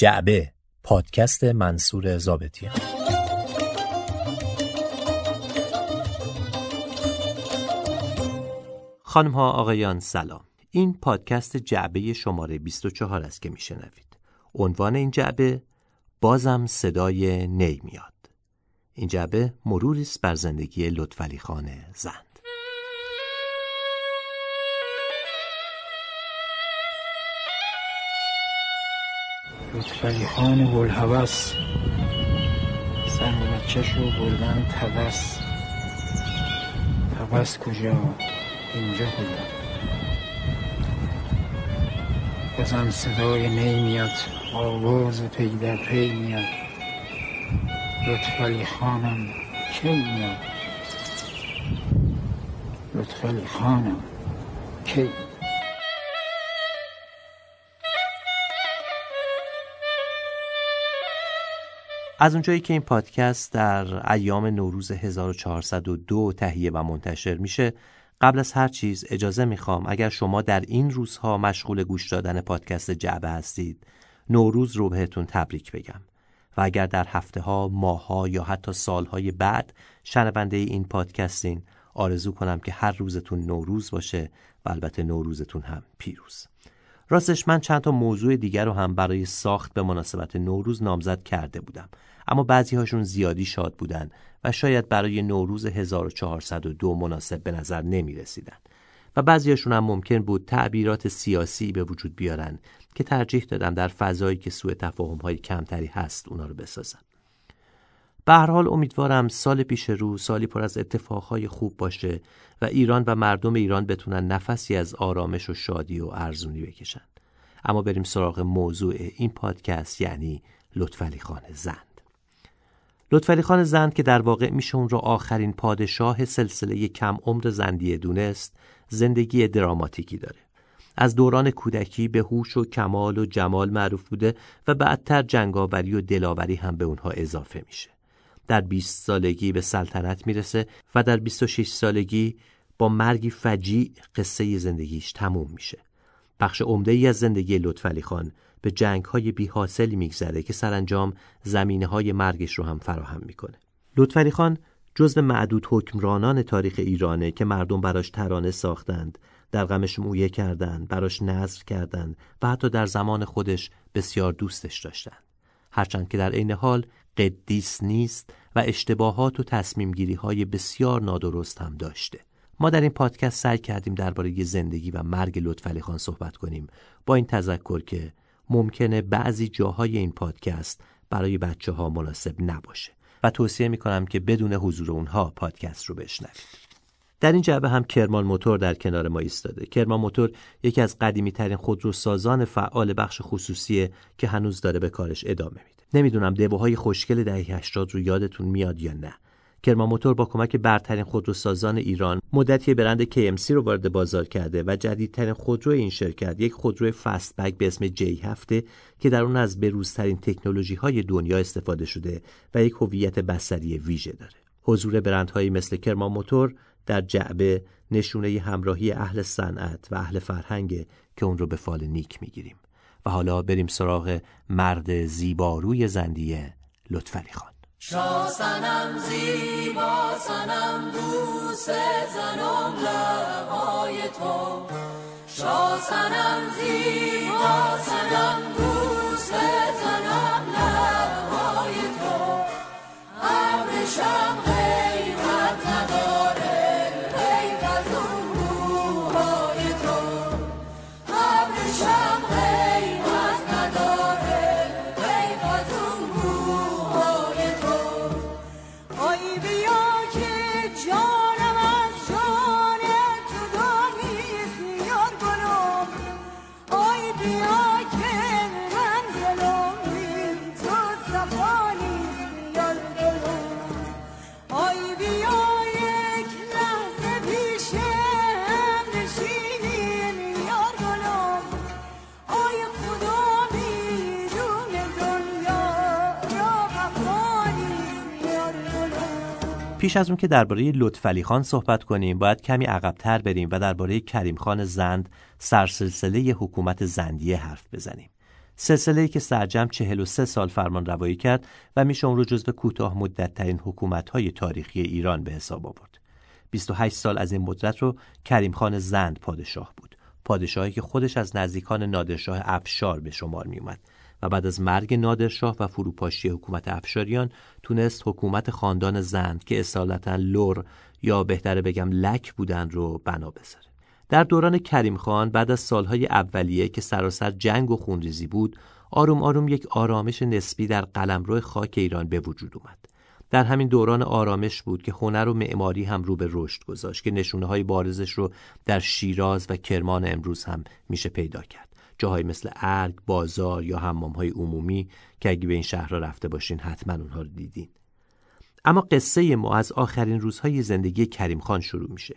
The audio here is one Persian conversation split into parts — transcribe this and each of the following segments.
جعبه پادکست منصور زابطیان خانم ها آقایان سلام. این پادکست جعبه شماره 24 است که میشنوید. عنوان این جعبه بازم صدای نی میاد این جعبه مروری است بر زندگی لطفعلی خان زند لطفعلی خان بلحوث سر بچهش رو بردن توس توس کجا؟ اینجا کجا بازم صدای نی میاد. آواز پی در پی میاد. لطفعلی خانم کی میاد؟ لطفعلی خانم کی؟ از اونجایی که این پادکست در ایام نوروز 1402 تهیه و منتشر میشه قبل از هر چیز اجازه می‌خوام اگر شما در این روزها مشغول گوش دادن پادکست جعبه هستید نوروز رو بهتون تبریک بگم. و اگر در هفته ها، ماه ها یا حتی سالهای بعد شنونده این پادکستین آرزو کنم که هر روزتون نوروز باشه و البته نوروزتون هم پیروز. راستش من چند تا موضوع دیگر رو هم برای ساخت به مناسبت نوروز نامزد کرده بودم. اما بعضی هاشون زیادی شاد بودن و شاید برای نوروز 1402 مناسب به نظر نمی رسیدن و بعضی هاشون هم ممکن بود تعبیرات سیاسی به وجود بیارن که ترجیح دادم در فضایی که سوء تفاهم های کمتری هست اونا رو بسازم به هر حال امیدوارم سال پیش رو سالی پر از اتفاقهای خوب باشه و ایران و مردم ایران بتونن نفسی از آرامش و شادی و ارزونی بکشن. اما بریم سراغ موضوع این پادکست یعنی لطفعلی خان زند لطفعلی خان زند که در واقع میشه اون رو آخرین پادشاه سلسله کم عمر زندیه دونست زندگی دراماتیکی داره از دوران کودکی به هوش و کمال و جمال معروف بوده و بعدتر جنگاوری و دلاوری هم به اونها اضافه میشه در 20 سالگی به سلطنت می‌رسه و در 26 سالگی با مرگی فجیع قصه زندگیش تموم میشه. بخش عمده ای از زندگی لطفعلی خان به جنگ های بی حاصلی میگذره که سرانجام زمینه های مرگش رو هم فراهم می‌کنه. لطفعلی خان جزو معدود حکمرانان تاریخ ایرانه که مردم براش ترانه ساختند، در غمش مویه کردند، براش نظر کردند و حتی در زمان خودش بسیار دوستش داشتند. هرچند که در عین حال قدیس نیست و اشتباهات و تصمیم گیری های بسیار نادرست هم داشته. ما در این پادکست سعی کردیم درباره زندگی و مرگ لطفعلی خان صحبت کنیم با این تذکر که ممکنه بعضی جاهای این پادکست برای بچه ها مناسب نباشه و توصیه می کنم که بدون حضور اونها پادکست رو بشنوید. در این جعبه هم کرمان موتور در کنار ما ایستاده. کرمان موتور یکی از قدیمی ترین خودروسازان فعال بخش خصوصیه که هنوز داره به کارش ادامه میده. نمی‌دونم دبوهای خوشگل دهه 80 رو یادتون میاد یا نه. کرمان موتور با کمک برترین خودروسازان ایران مدتی برند KMC رو وارد بازار کرده و جدیدترین خودرو این شرکت یک خودرو فستبک به اسم جی هفته که در اون از بروزترین تکنولوژی های دنیا استفاده شده و یک هویت بصری ویژه داره. حضور برندهایی مثل کرمان موتور در جعبه نشونه همراهی اهل صنعت و اهل فرهنگ که اون رو به فال نیک می‌گیریم و حالا بریم سراغ مرد زیباروی زندیه لطفعلی خان شاسنم زیبا سنم دوست زنم لبای تو. شاسنم زیبا سنم دوست زنم لبای تو. ابرشم غیرت پیش از اون که درباره لطفعلی خان صحبت کنیم باید کمی عقبتر بریم و درباره کریم خان زند سرسلسله حکومت زندیه حرف بزنیم سلسله که سرجم 43 سال فرمان روایی کرد و میشه اون رو جزو کوتاه مدت ترین حکومت های تاریخی ایران به حساب آورد. 28 سال از این مدت رو کریم خان زند پادشاه بود. پادشاهی که خودش از نزدیکان نادرشاه افشار به شمار می اومد و بعد از مرگ نادرشاه و فروپاشی حکومت افشاریان تونست حکومت خاندان زند که اصالتا لور یا بهتره بگم لک بودن رو بنا بذاره. در دوران کریم خان بعد از سالهای اولیه که سراسر جنگ و خونریزی بود آروم آروم یک آرامش نسبی در قلمرو خاک ایران به وجود اومد در همین دوران آرامش بود که هنر و معماری هم رو به رشد گذاشت که نشونه های بارزش رو در شیراز و کرمان امروز هم میشه پیدا کرد جاهایی مثل ارگ، بازار یا حمام های عمومی که اگه به این شهرها رفته باشین حتما اونها رو دیدین اما قصه ما از آخرین روزهای زندگی کریم خان شروع میشه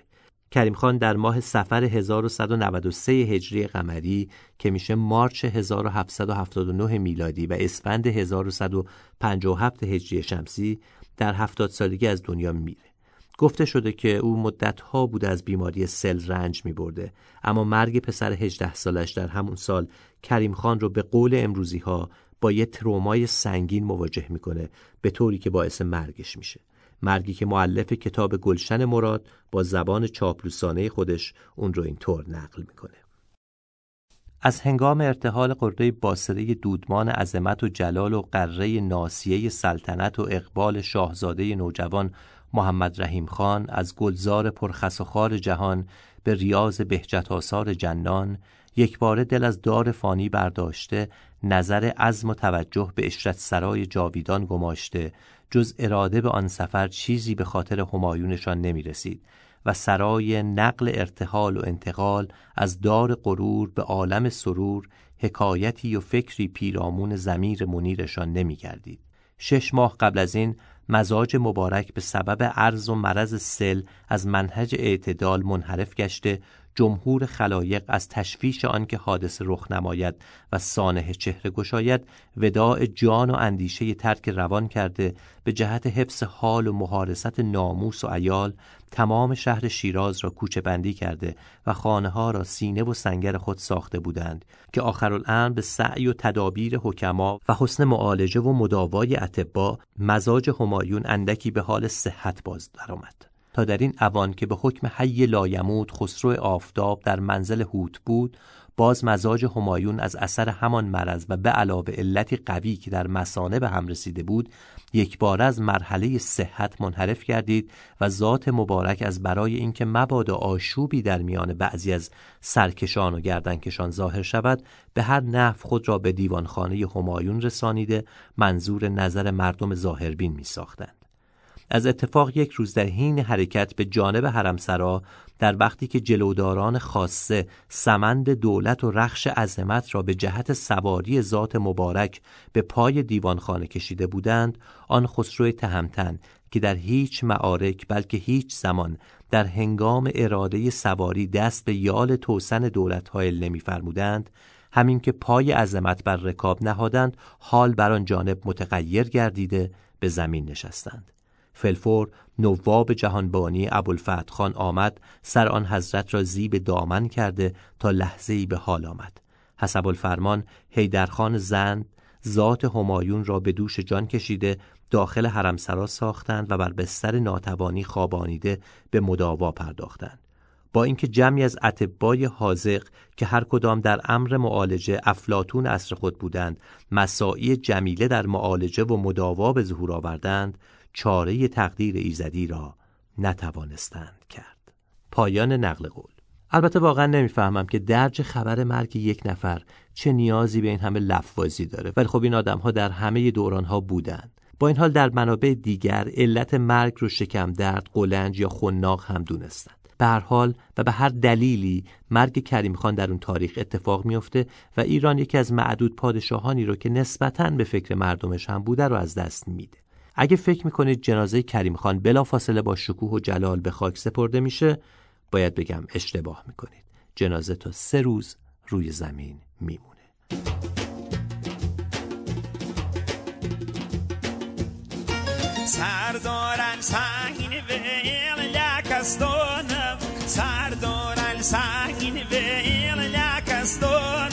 کریم خان در ماه سفر 1193 هجری قمری که میشه مارچ 1779 میلادی و اسفند 1157 هجری شمسی در هفتاد سالگی از دنیا میره. گفته شده که او مدتها بود از بیماری سل رنج می برده اما مرگ پسر 18 سالش در همون سال کریم خان رو به قول امروزی ها با یه ترومای سنگین مواجه می‌کنه به طوری که باعث مرگش میشه. مرگی که معلف کتاب گلشن مراد با زبان چاپلوسانه خودش اون رو اینطور نقل می‌کنه. از هنگام ارتحال قرده باسره دودمان عظمت و جلال و قره ناسیه سلطنت و اقبال شاهزاده نوجوان محمد رحیم خان از گلزار پرخس و خار جهان به ریاض بهجت آثار جنان یک بار دل از دار فانی برداشته نظر عزم و توجه به اشرت سرای جاویدان گماشته جز اراده به آن سفر چیزی به خاطر همایونشان نمی رسید و سرای نقل ارتحال و انتقال از دار غرور به عالم سرور حکایتی و فکری پیرامون زمیر منیرشان نمی گردید. شش ماه قبل از این مزاج مبارک به سبب عرض و مرض سل از منهج اعتدال منحرف گشته جمهور خلایق از تشویش آنکه حادث رخ نماید و سانه چهره گشاید وداع جان و اندیشه ترک روان کرده به جهت حفظ حال و مهارست ناموس و ایال تمام شهر شیراز را کوچه بندی کرده و خانه ها را سینه و سنگر خود ساخته بودند که آخرالامر به سعی و تدابیر حکما و حسن معالجه و مداوای اتبا مزاج همایون اندکی به حال صحت باز درآمد. تا در این اوان که به حکم حی لایمود خسرو آفتاب در منزل هوت بود باز مزاج همایون از اثر همان مرض و به علاوه علتی قوی که در مسانه به هم رسیده بود یک بار از مرحله صحت منحرف گردید و ذات مبارک از برای اینکه مبادا آشوبی در میان بعضی از سرکشان و گردنکشان ظاهر شود به هر نحو خود را به دیوانخانه همایون رسانیده منظور نظر مردم ظاهربین می ساختند. از اتفاق یک روز در حین حرکت به جانب حرمسرا در وقتی که جلوداران خاصه سمند دولت و رخش عظمت را به جهت سواری ذات مبارک به پای دیوانخانه کشیده بودند آن خسرو تهمتن که در هیچ معارک بلکه هیچ زمان در هنگام اراده سواری دست به یال توسن دولت های نمیفرمودند همین که پای عظمت بر رکاب نهادند حال بر آن جانب متغیر گردیده به زمین نشستند. فلفور نواب جهانبانی ابوالفتح خان آمد سر آن حضرت را زیب دامن کرده تا لحظه ای به حال آمد. حسب الفرمان هیدرخان زند ذات همایون را به دوش جان کشیده داخل حرمسرا ساختند و بر بستر ناتوانی خوابانیده به مداوا پرداختند. با اینکه جمعی از اتبای حاضق که هر کدام در امر معالجه افلاتون اصر خود بودند مساعی جمیله در معالجه و مداوا به ظهور آوردند چاره تقدیر ایزدی را نتوانستند کرد. پایان نقل قول. البته واقعا نمی‌فهمم که درج خبر مرگ یک نفر چه نیازی به این همه لفظی داره. ولی خب این آدم ها در همه دوران ها بودند. با این حال در منابع دیگر علت مرگ رو شکم درد، قلنج یا خناق هم دونستند. به هر حال و به هر دلیلی مرگ کریم خان در اون تاریخ اتفاق میفته و ایران یکی از معدود پادشاهانی رو که نسبتاً به فکر مردمش هم بوده رو از دست میده. اگه فکر می‌کنید جنازه کریم خان بلا فاصله با شکوه و جلال به خاک سپرده میشه باید بگم اشتباه می‌کنید. جنازه تا سه روز روی زمین میمونه. سردارن سنگین ویل لکستانم سردارن سنگین ویل لکستانم کریم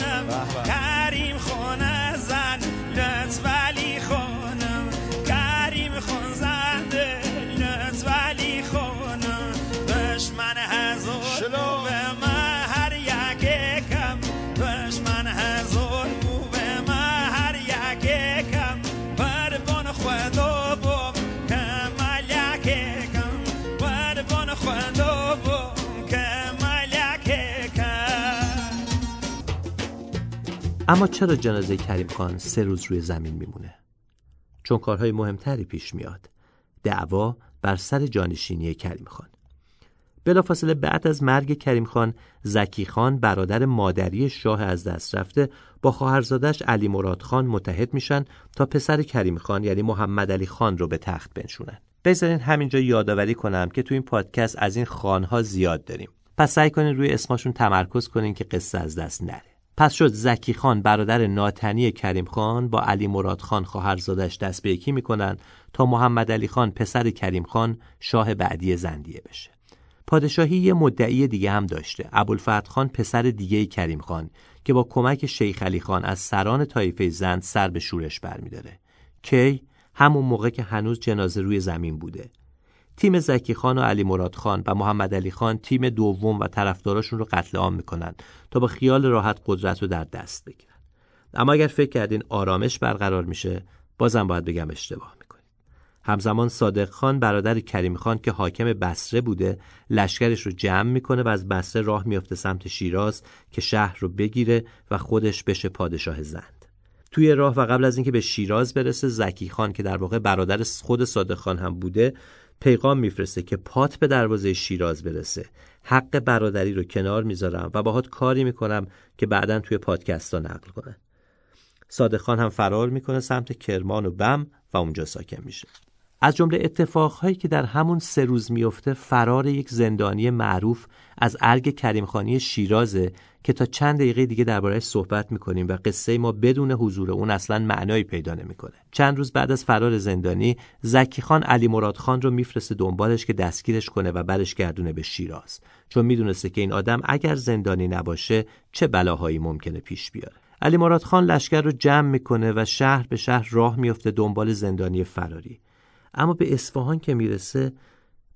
اما چرا جنازه کریم خان سه روز روی زمین میمونه؟ چون کارهای مهمتری پیش میاد. دعوا بر سر جانشینی کریم خان. بلافاصله بعد از مرگ کریم خان زکی خان برادر مادری شاه از دست رفته با خواهرزادش علی مراد خان متحد میشن تا پسر کریم خان یعنی محمد علی خان رو به تخت بنشونن. بذارین همینجا یادآوری کنم که تو این پادکست از این خانها زیاد داریم. پس سعی کنین روی اسمشون تمرکز کنین که قصه از دست نره. پس شد زکی خان برادر ناتنی کریم خان با علی مراد خان خواهرزادش دست به یکی می‌کنن تا محمد علی خان پسر کریم خان شاه بعدی زندیه بشه. پادشاهی یه مدعی دیگه هم داشته ابوالفتح خان پسر دیگه کریم خان که با کمک شیخ علی خان از سران طایفه زند سر به شورش برمیداره. کی؟ همون موقع که هنوز جنازه روی زمین بوده. تیم زکی خان و علی مراد خان و محمد علی خان تیم دوم و طرفداراشون رو قتل عام می‌کنن تا با خیال راحت قدرت رو در دست بگیرن. اما اگر فکر کردین آرامش برقرار میشه بازم باید بگم اشتباه می‌کنید. همزمان صادق خان برادر کریم خان که حاکم بسره بوده لشکرش رو جمع می‌کنه و از بسره راه میفته سمت شیراز که شهر رو بگیره و خودش بشه پادشاه زند. توی راه و قبل از اینکه به شیراز برسه زکی خان که در واقع برادر خود صادق خان هم بوده پیغام میفرسته که پات به دروازه شیراز برسه. حق برادری رو کنار می‌ذارم و باهات کاری می‌کنم که بعدا توی پادکست ها نقل کنه. صادق خان هم فرار می‌کنه سمت کرمان و بم و اونجا ساکن میشه. از جمله اتفاقهایی که در همون سه روز میفته فرار یک زندانی معروف از ارگ کریمخانی شیرازه که تا چند دقیقه دیگه دربارهش صحبت می‌کنیم و قصه ما بدون حضور اون اصلا معنایی پیدا نمی‌کنه. چند روز بعد از فرار زندانی زکی خان علی مراد خان رو میفرسته دنبالش که دستگیرش کنه و برش گردونه به شیراز. چون می‌دونسته که این آدم اگر زندانی نباشه چه بلاهایی ممکنه پیش بیاره. علی مراد خان لشکر رو جمع می‌کنه و شهر به شهر راه میفته دنبال زندانی فراری. اما به اصفهان که می‌رسه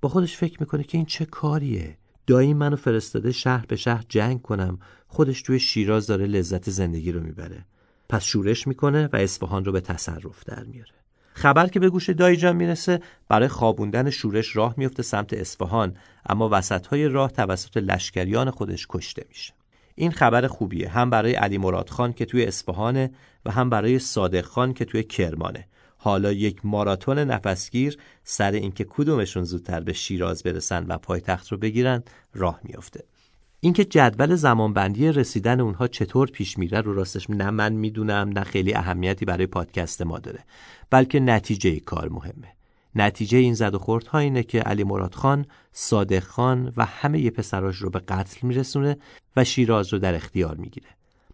با خودش فکر می‌کنه که این چه کاریه؟ دایی منو فرستاده شهر به شهر جنگ کنم. خودش توی شیراز داره لذت زندگی رو می‌بره. پس شورش می‌کنه و اصفهان رو به تصرف در میاره. خبر که به گوش دایی جان می‌رسه برای خوابوندن شورش راه میفته سمت اصفهان اما وسطهای راه توسط لشکریان خودش کشته میشه. این خبر خوبیه هم برای علی مراد خان که توی اصفهانه و هم برای صادق خان که توی کرمانه. حالا یک ماراتون نفسگیر سر اینکه کدومشون زودتر به شیراز برسن و پایتخت رو بگیرن راه میافته اینکه جدول زمانبندی رسیدن اونها چطور پیش میره رو راستش نه من می‌دونم نه خیلی اهمیتی برای پادکست ما داره بلکه نتیجه کار مهمه نتیجه این زد و خورد ها اینه که علی مراد خان، صادق خان و همه ی پسراش رو به قتل میرسونه و شیراز رو در اختیار می‌گیره.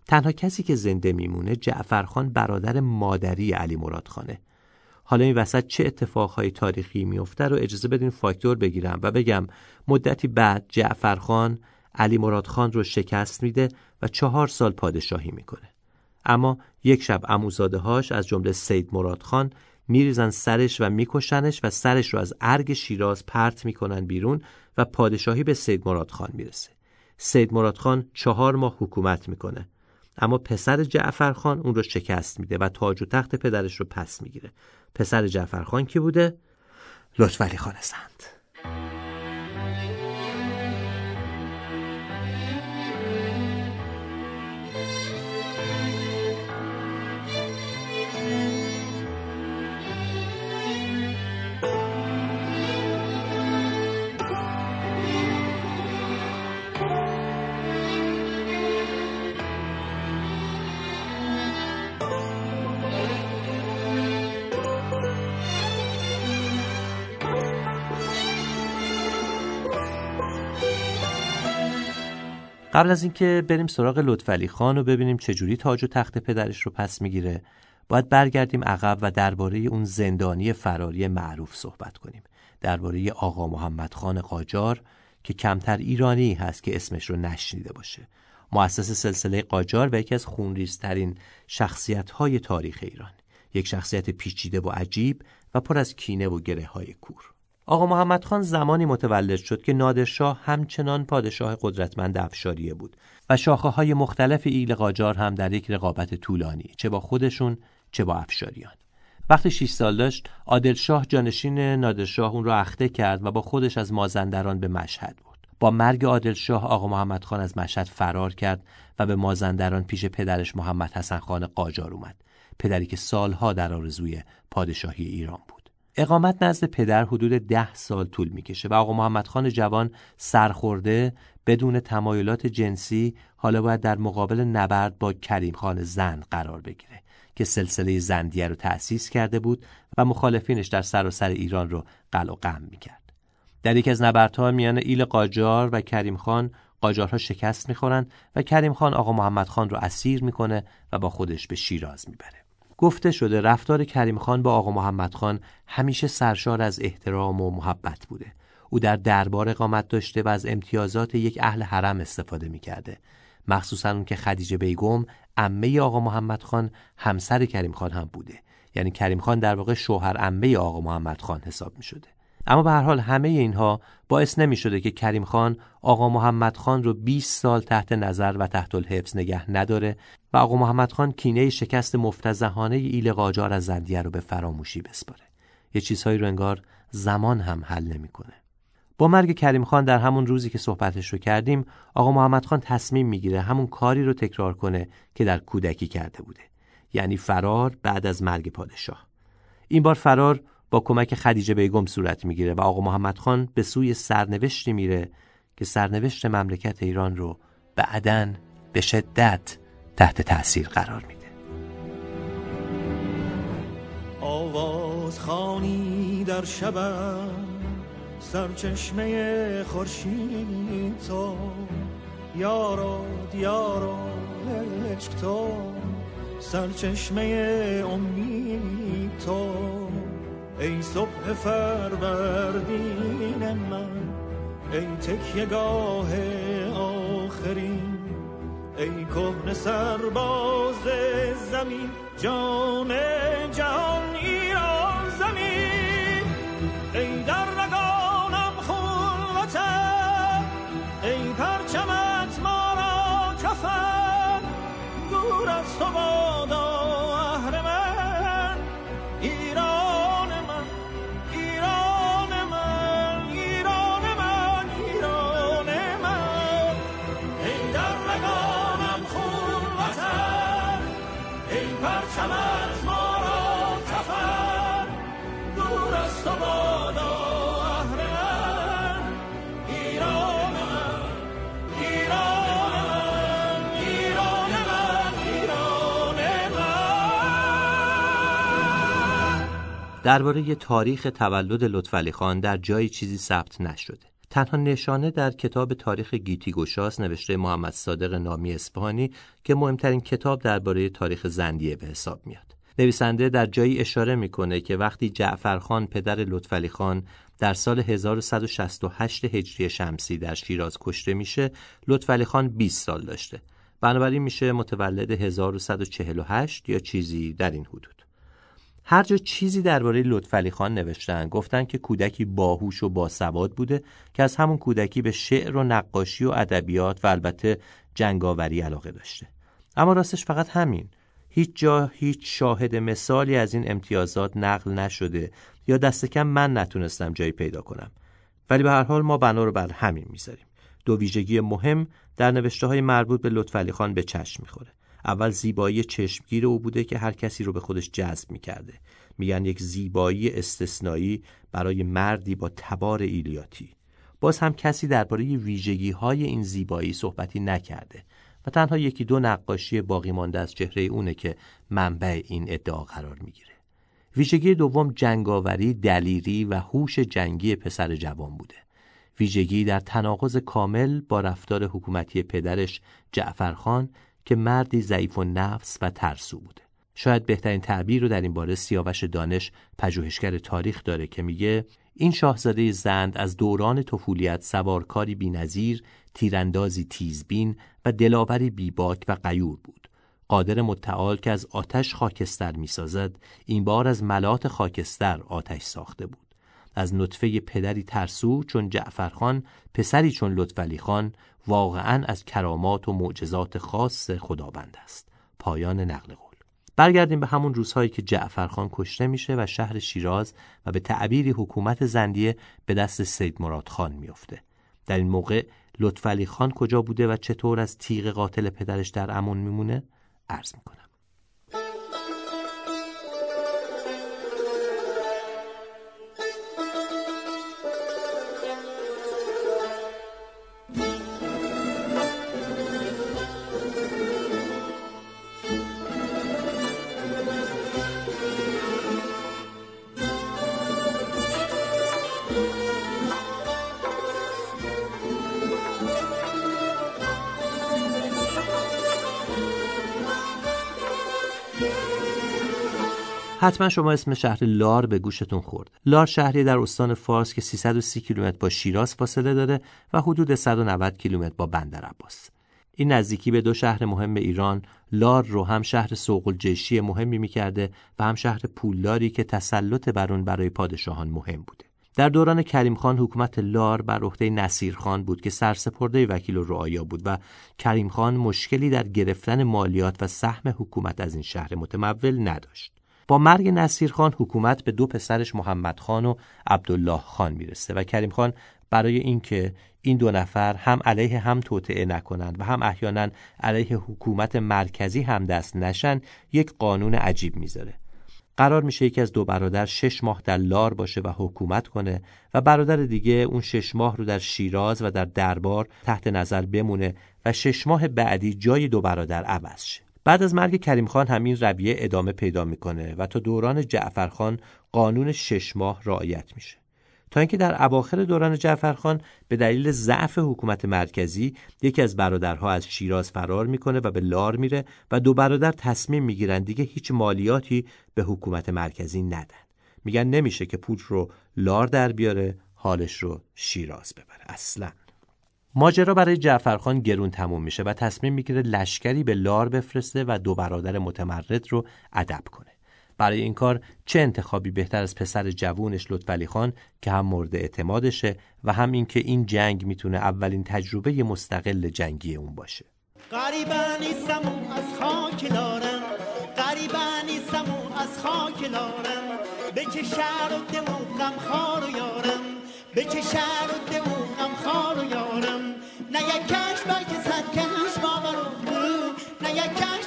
تنها کسی که زنده میمونه جعفر خان برادر مادری علی مراد خانه. حالا این وسط چه اتفاقهای تاریخی میفته رو اجازه بدین فاکتور بگیرم و بگم مدتی بعد جعفر خان علی مراد خان رو شکست میده و چهار سال پادشاهی می‌کنه. اما یک شب اموزاده هاش از جمله سید مراد خان میریزن سرش و میکشنش و سرش رو از ارگ شیراز پرت می‌کنن بیرون و پادشاهی به سید مراد خان می‌رسه. سید مراد خان چهار ماه حکومت می‌کنه. اما پسر جعفر خان اون رو شکست میده و تاج و تخت پدرش رو پس می‌گیره. پسر جعفر خان کی بوده؟ لطفعلی خان سند. قبل از اینکه بریم سراغ لطفعلی خان و ببینیم چجوری تاج و تخت پدرش رو پس می‌گیره باید برگردیم عقب و درباره اون زندانی فراری معروف صحبت کنیم. درباره آقا محمد خان قاجار که کمتر ایرانی هست که اسمش رو نشنیده باشه. مؤسس سلسله قاجار و یکی از خونریزترین شخصیت های تاریخ ایران. یک شخصیت پیچیده و عجیب و پر از کینه و گره های کور. آقا محمد خان زمانی متولد شد که نادرشاه همچنان پادشاه قدرتمند افشاریه بود و شاخه های مختلف ایل قاجار هم در یک رقابت طولانی چه با خودشون چه با افشاریان. وقتی 6 سال داشت عادلشاه جانشین نادرشاه اون را اخته کرد و با خودش از مازندران به مشهد برد. با مرگ عادل شاه آقا محمد خان از مشهد فرار کرد و به مازندران پیش پدرش محمد حسن خان قاجار اومد پدری که سالها در آرزوی پادشاهی ایران بود. اقامت نزد پدر حدود ده سال طول می‌کشه و آقا محمد خان جوان سرخورده بدون تمایلات جنسی حالا باید در مقابل نبرد با کریم خان زند قرار بگیره که سلسله زندیه رو تأسیس کرده بود و مخالفینش در سراسر ایران رو قلع و قم می‌کرد. در یکی از نبردها میان ایل قاجار و کریم خان قاجارها شکست می‌خورن و کریم خان آقا محمد خان رو اسیر می‌کنه و با خودش به شیراز می‌بره. گفته شده رفتار کریم خان با آقا محمد خان همیشه سرشار از احترام و محبت بوده. او در دربار اقامت داشته و از امتیازات یک اهل حرم استفاده می‌کرده. مخصوصا اون که خدیجه بیگم عمه آقا محمد خان همسر کریم خان هم بوده. یعنی کریم خان در واقع شوهر عمه آقا محمد خان حساب می شده. اما به هر حال همه اینها باعث نمی شده که کریم خان آقا محمد خان رو 20 سال تحت نظر و تحت الحفظ نگه نداره و آقا محمد خان کینه شکست مفتزهانه ایل قاجار از زندیه رو به فراموشی بسپاره. یه چیزهایی رو انگار زمان هم حل نمی‌کنه. با مرگ کریم خان در همون روزی که صحبتش رو کردیم آقا محمد خان تصمیم می‌گیره همون کاری رو تکرار کنه که در کودکی کرده بوده یعنی فرار بعد از مرگ پادشاه این بار فرار با کمک خدیجه بیگم صورت می‌گیره و آقا محمد خان به سوی سرنوشتی میره که سرنوشت مملکت ایران رو بعدا به شدت تحت تأثیر قرار میده. آواز خانی در شبم سرچشمه خورشید تو. یارو دیارو عشق تو سرچشمه امید تو. ای صبح فروردین من ای تکیگاه آخرین ای کهن سرباز زمین جان جهان ایران زمین. درباره تاریخ تولد لطفعلی خان در جایی چیزی ثبت نشده. تنها نشانه در کتاب تاریخ گیتی گشاس نوشته محمد صادق نامی اسپانی که مهمترین کتاب درباره تاریخ زندیه به حساب میاد. نویسنده در جایی اشاره می‌کنه که وقتی جعفرخان پدر لطفعلی خان در سال 1168 هجری شمسی در شیراز کشته میشه لطفعلی خان 20 سال داشته بنابراین میشه متولد 1148 یا چیزی در این حدود هر جا چیزی درباره لطفعلی خان نوشتن گفتن که کودکی باهوش و باسواد بوده که از همون کودکی به شعر و نقاشی و ادبیات و البته جنگاوری علاقه داشته. اما راستش فقط همین. هیچ جا هیچ شاهد مثالی از این امتیازات نقل نشده یا دست کم من نتونستم جایی پیدا کنم. ولی به هر حال ما بنا رو بر همین می‌ذاریم. دو ویژگی مهم در نوشته های مربوط به لطفعلی خان به چشم می‌خوره. اول زیبایی چشمگیر او بوده که هر کسی رو به خودش جذب می‌کرده. میگن یک زیبایی استثنایی برای مردی با تبار ایلیاتی. باز هم کسی درباره ویژگی های این زیبایی صحبتی نکرده و تنها یکی دو نقاشی باقی مانده از چهره اونه که منبع این ادعا قرار می‌گیره. ویژگی دوم جنگاوری دلیری و هوش جنگی پسر جوان بوده. ویژگی در تناقض کامل با رفتار حکومتی پدرش جعفرخان که مردی ضعیف و نفس و ترسو بوده شاید بهترین تعبیر رو در این باره سیاوش دانش پژوهشگر تاریخ داره که میگه این شاهزاده زند از دوران طفولیت سوارکاری بینظیر تیراندازی تیزبین و دلاوری بیباک و قیور بود. قادر متعال که از آتش خاکستر می‌سازد این بار از ملات خاکستر آتش ساخته بود. از نطفه پدری ترسو چون جعفرخان پسری چون لطفعلی خان واقعا از کرامات و معجزات خاص خداوند است. پایان نقل قول. برگردیم به همون روزهایی که جعفرخان کشته میشه و شهر شیراز و به تعبیری حکومت زندیه به دست سید مراد خان میفته. در این موقع لطفعلی خان کجا بوده و چطور از تیغ قاتل پدرش در امون میمونه؟ عرض می‌کنم. حتما شما اسم شهر لار به گوشتون خورد. لار شهری در استان فارس که 330 کیلومتر با شیراز فاصله داره و حدود 190 کیلومتر با بندر عباس. این نزدیکی به دو شهر مهم ایران لار رو هم شهر سوق الجیشی مهمی می‌کرده و هم شهر پولداری که تسلط بر اون برای پادشاهان مهم بوده. در دوران کریم خان حکومت لار بر عهده نصیر خان بود که سرسپرده وکیل و رعایا بود و کریم خان مشکلی در گرفتن مالیات و سهم حکومت از این شهر متمول نداشت. با مرگ نصیر خان حکومت به دو پسرش محمد خان و عبدالله خان می‌رسه و کریم خان برای اینکه این دو نفر هم علیه هم توطعه نکنند و هم احیانا علیه حکومت مرکزی هم دست نشن یک قانون عجیب می‌ذاره. قرار میشه یکی از دو برادر شش ماه در لار باشه و حکومت کنه و برادر دیگه اون شش ماه رو در شیراز و در دربار تحت نظر بمونه و شش ماه بعدی جای دو برادر عوض شه. بعد از مرگ کریم خان همین رویه ادامه پیدا می‌کنه و تا دوران جعفرخان قانون شش ماه رعایت میشه. تا اینکه در اواخر دوران جعفرخان به دلیل ضعف حکومت مرکزی یکی از برادرها از شیراز فرار می‌کنه و به لار میره و دو برادر تصمیم می‌گیرن دیگه هیچ مالیاتی به حکومت مرکزی ندن. میگن نمیشه که پول رو لار در بیاره حالش رو شیراز ببره. اصلا. ماجرا برای جعفرخان گرون تموم میشه و تصمیم می‌گیره لشکری به لار بفرسته و دو برادر متمرد رو ادب کنه. برای این کار چه انتخابی بهتر از پسر جوونش لطفعلی خان که هم مورد اعتمادشه و هم اینکه این جنگ می‌تونه اولین تجربه مستقل جنگی اون باشه. قریبا نیستم از خاک دارم قریبا نیستم از خاک دارم شهر و دمو غم خار و یارم. شهر و دمو نه یک کش بلکه صد کش باورو نه یک کش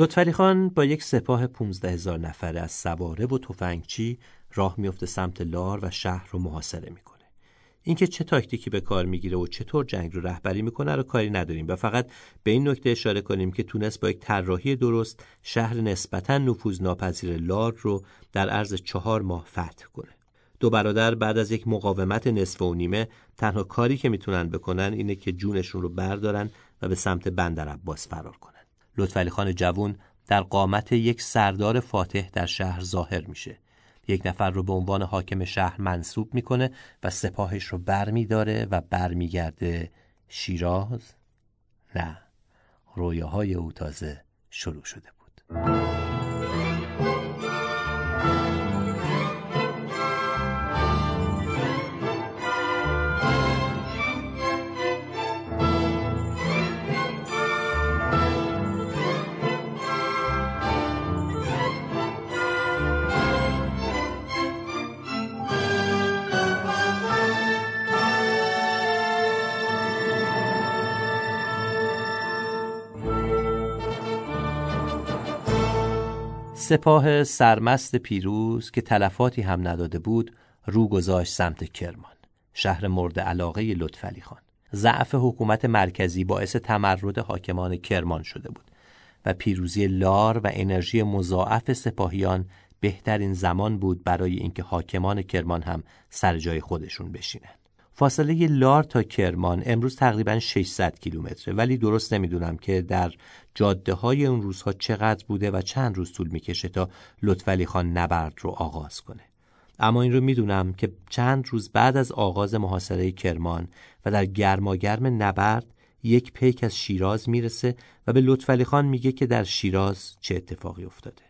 لطفعلی خان با یک سپاه 15 هزار نفره از سواره و تفنگچی راه میفته سمت لار و شهر رو محاصره می‌کنه. اینکه چه تاکتیکی به کار می‌گیره و چطور جنگ رو رهبری می‌کنه رو کاری نداریم و فقط به این نکته اشاره کنیم که تونست با یک طراحی درست شهر نسبتا نفوذناپذیر لار رو در عرض چهار ماه فتح کنه. دو برادر بعد از یک مقاومت نصف و نیمه تنها کاری که می‌تونن بکنن اینه که جونشون رو بردارن و به سمت بندر عباس فرار کنن. لطفعلی خان جوون در قامت یک سردار فاتح در شهر ظاهر میشه. یک نفر رو به عنوان حاکم شهر منصوب می‌کنه و سپاهش رو برمیداره و برمیگرده شیراز. نه رویاهای او تازه شروع شده بود. سپاه سرمست پیروز که تلفاتی هم نداده بود رو گذاشت سمت کرمان شهر مورد علاقه لطفعلی خان. ضعف حکومت مرکزی باعث تمرد حاکمان کرمان شده بود و پیروزی لار و انرژی مضاعف سپاهیان بهترین زمان بود برای اینکه حاکمان کرمان هم سر جای خودشون بشینن. فاصله لار تا کرمان امروز تقریبا 600 کیلومتره ولی درست نمی‌دونم که در جاده های اون روزها چقدر بوده و چند روز طول می‌کشه تا لطفعلی خان نبرد رو آغاز کنه. اما این رو می‌دونم که چند روز بعد از آغاز محاصره کرمان و در گرماگرم نبرد یک پیک از شیراز می‌رسه و به لطفعلی خان میگه که در شیراز چه اتفاقی افتاده.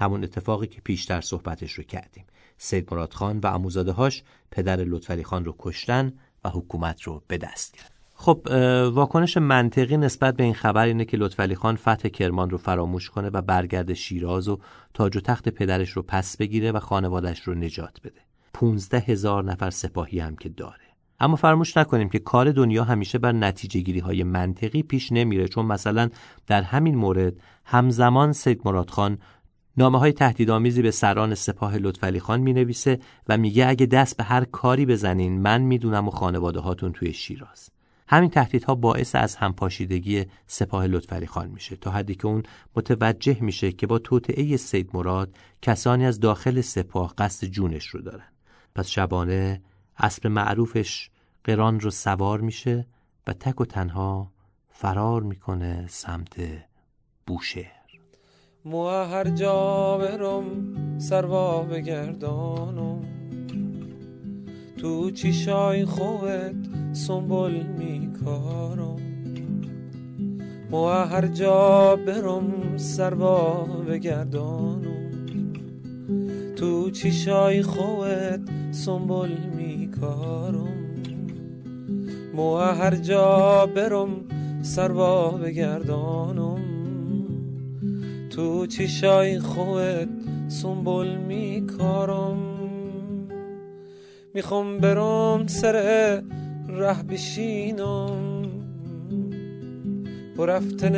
همون اتفاقی که پیشتر صحبتش رو کردیم. سید مراد خان و اموزاده هاش پدر لطفعلی خان رو کشتن و حکومت رو به دست گرفت خب واکنش منطقی نسبت به این خبر اینه که لطفعلی خان فتح کرمان رو فراموش کنه و برگرد شیراز و تاج و تخت پدرش رو پس بگیره و خانوادش رو نجات بده. 15 هزار نفر سپاهی هم که داره. اما فراموش نکنیم که کار دنیا همیشه بر نتیجه گیری های منطقی پیش نمیره چون مثلا در همین مورد همزمان سید مراد خان نامه های تهدیدآمیزی به سران سپاه لطفعلی خان می نویسه و میگه اگه دست به هر کاری بزنین من می‌دونم و خانواده هاتون توی شیراز. همین تهدیدها باعث از همپاشیدگی سپاه لطفعلی خان میشه تا حدی که اون متوجه میشه که با توطعه سید مراد کسانی از داخل سپاه قصد جونش رو دارن پس شبانه اسب معروفش قران رو سوار میشه و تک و تنها فرار می‌کنه سمت بوشهر مو هر جا برم سروا بگردانم. تو چیشای خوبت سنبول میکارم؟ مو هر جا برم سروا بگردانم. تو چیشای خوبت سنبول میکارم؟ مو هر جا برم سروا بگردانم. تو چیشای خوبت؟ سنبول میکارم می‌خوام برم سر ره بشینم. رفتن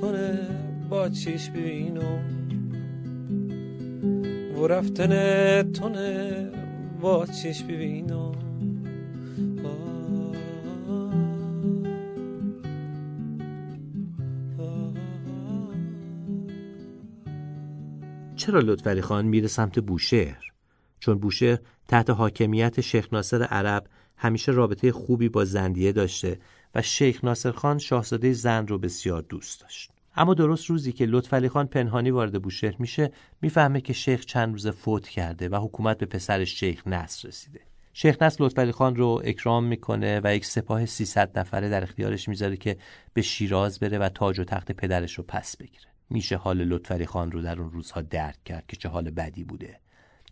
تونه با چیش ببینم. و رفتن تونه با چیش ببینم. چرا لطفعلی خان میره سمت بوشهر؟ چون بوشهر تحت حاکمیت شیخ ناصر عرب همیشه رابطه خوبی با زندیه داشته و شیخ ناصر خان شاهزاده زند رو بسیار دوست داشت. اما درست روزی که لطفعلی خان پنهانی وارد بوشهر میشه می‌فهمه که شیخ چند روز فوت کرده و حکومت به پسر شیخ نصر رسیده. شیخ نصر لطفعلی خان رو اکرام می‌کنه و یک سپاه 300 نفره در اختیارش می‌ذاره که به شیراز بره و تاج و تخت پدرش رو پس بگیره. میشه حال لطفعلی خان رو در اون روزها درک کرد که چه حال بدی بوده.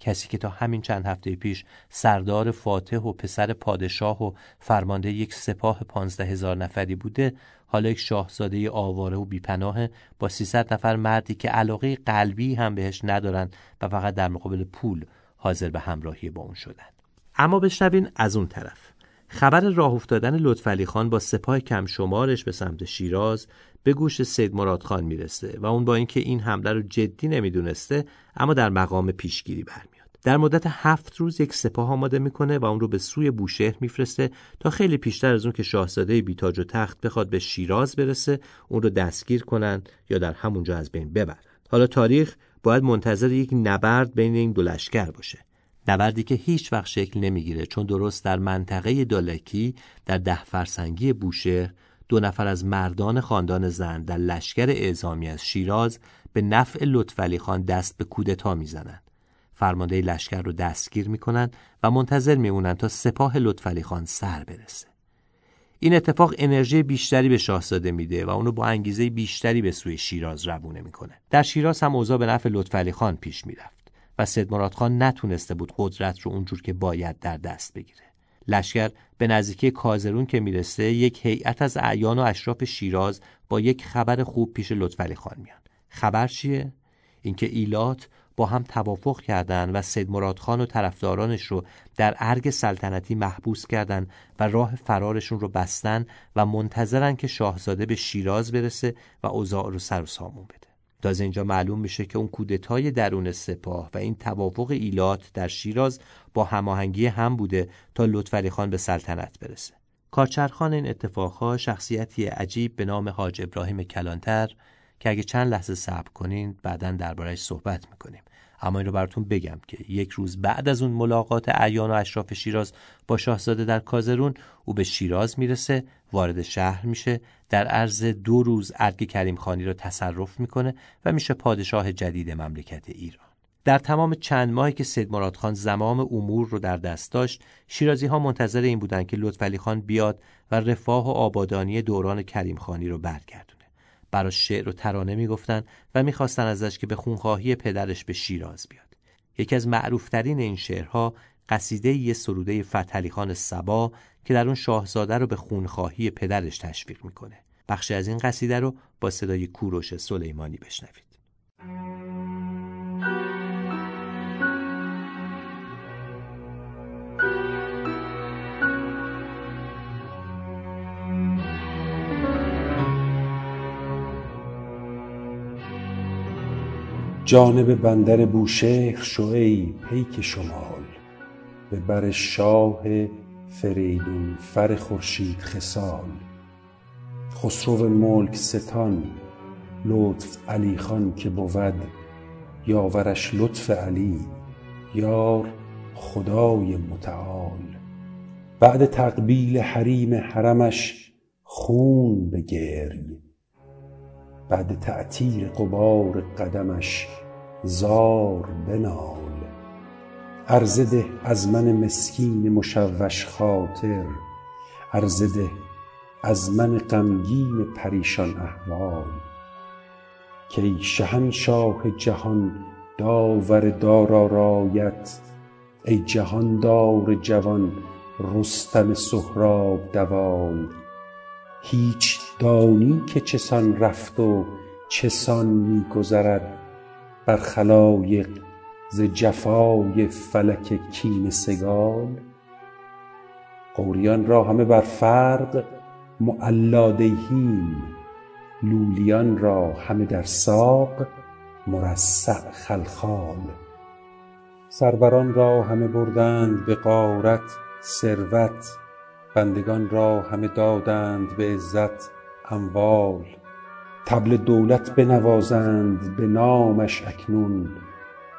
کسی که تا همین چند هفته پیش سردار فاتح و پسر پادشاه و فرمانده یک سپاه پانزده هزار نفری بوده حالا یک شاهزاده آواره و بیپناه با 300 نفر مردی که علاقه قلبی هم بهش ندارن و فقط در مقابل پول حاضر به همراهی با اون شدن اما بشنوین از اون طرف خبر راه افتادن لطفعلی خان با سپاه کم شمارش به سمت شیراز به گوش سید مراد خان می‌رسه و اون با اینکه این حمله رو جدی نمی‌دونسته اما در مقام پیشگیری برمیاد. در مدت هفت روز یک سپاه آماده می‌کنه و اون رو به سوی بوشهر میفرسته تا خیلی پیشتر از اون که شاهزاده بیتاج و تخت بخواد به شیراز برسه اون رو دستگیر کنن یا در همونجا از بین ببرن. حالا تاریخ باید منتظر یک نبرد بین این دو لشکر باشه. نبردی که هیچ وقت شکل نمی‌گیره چون درست در منطقه دالکی در ده فرسنگی بوشهر دو نفر از مردان خاندان زن در لشکر اعزامی از شیراز به نفع لطفعلی خان دست به کودتا می‌زنند. فرمانده لشکر رو دستگیر می‌کنن و منتظر میمونن تا سپاه لطفعلی خان سر برسه. این اتفاق انرژی بیشتری به شاهزاده میده و اونو با انگیزه بیشتری به سوی شیراز روونه می‌کنه. در شیراز هم اوضاع به نفع لطفعلی خان پیش می‌رفت و سید مراد خان نتونسته بود قدرت رو اونجور که باید در دست بگیره. لشکر به نزدیکی کازرون که می‌رسه یک هیئت از اعیان و اشراف شیراز با یک خبر خوب پیش لطفعلی خان میان خبر چیه اینکه ایلات با هم توافق کردند و سید مراد خان و طرفدارانش رو در ارگ سلطنتی محبوس کردند و راه فرارشون رو بستن و منتظرن که شاهزاده به شیراز برسه و اوضاع رو سر و سامون بده. تازه اینجا معلوم میشه که اون کودتای درون سپاه و این توافق ایلات در شیراز با هماهنگی هم بوده تا لطفعلی خان به سلطنت برسه. کارچرخان این اتفاقها شخصیتی عجیب به نام حاج ابراهیم کلانتر که اگه چند لحظه صبر کنین بعدا دربارهش صحبت می‌کنیم اما این رو براتون بگم که یک روز بعد از اون ملاقات اعیان و اشراف شیراز با شاهزاده در کازرون او به شیراز می‌رسه وارد شهر میشه در عرض دو روز ارگ کریم خانی رو تصرف می‌کنه و میشه پادشاه جدید مملکت ایران در تمام چند ماهی که سید مراد خان زمام امور رو در دست داشت شیرازی ها منتظر این بودند که لطفعلی خان بیاد و رفاه و آبادانی دوران کریم خانی رو برگردونه. براش شعر و ترانه می‌گفتن و می‌خواستن ازش که به خونخواهی پدرش به شیراز بیاد. یکی از معروفترین این شعرها قصیده یه سروده فتحعلی خان سبا که در اون شاهزاده رو به خونخواهی پدرش تشویق می‌کنه. بخشی از این قصیده رو با صدای کوروش سلیمانی بشنوید. جانب بندر بوشهر شو ای پیک شمال به بر شاه فریدون فر خورشید خصال. خسرو ملک ستان لطف علی خان که بود یاورش لطف علی یار خدای متعال. بعد تقبیل حریم حرمش خون بگری بعد تعطیر غبار قدمش زار بنال. عرضه ده از من مسکین مشوش خاطر عرضه ده از من غمگین پریشان احوال. کای شهنشاه جهان داور دارارایت ای جهاندار جوان رستم سهراب دوال. هیچ دانی که چسان رفت و چسان می گذرد بر خلایق ز جفای فلک کینه سگال. غوریان را همه بر فرق معلا لولیان را همه در ساق مرصع خلخال. سروران را همه بردند به غارت ثروت بندگان را همه دادند به عزت اموال. طبل دولت بنوازند به نامش اکنون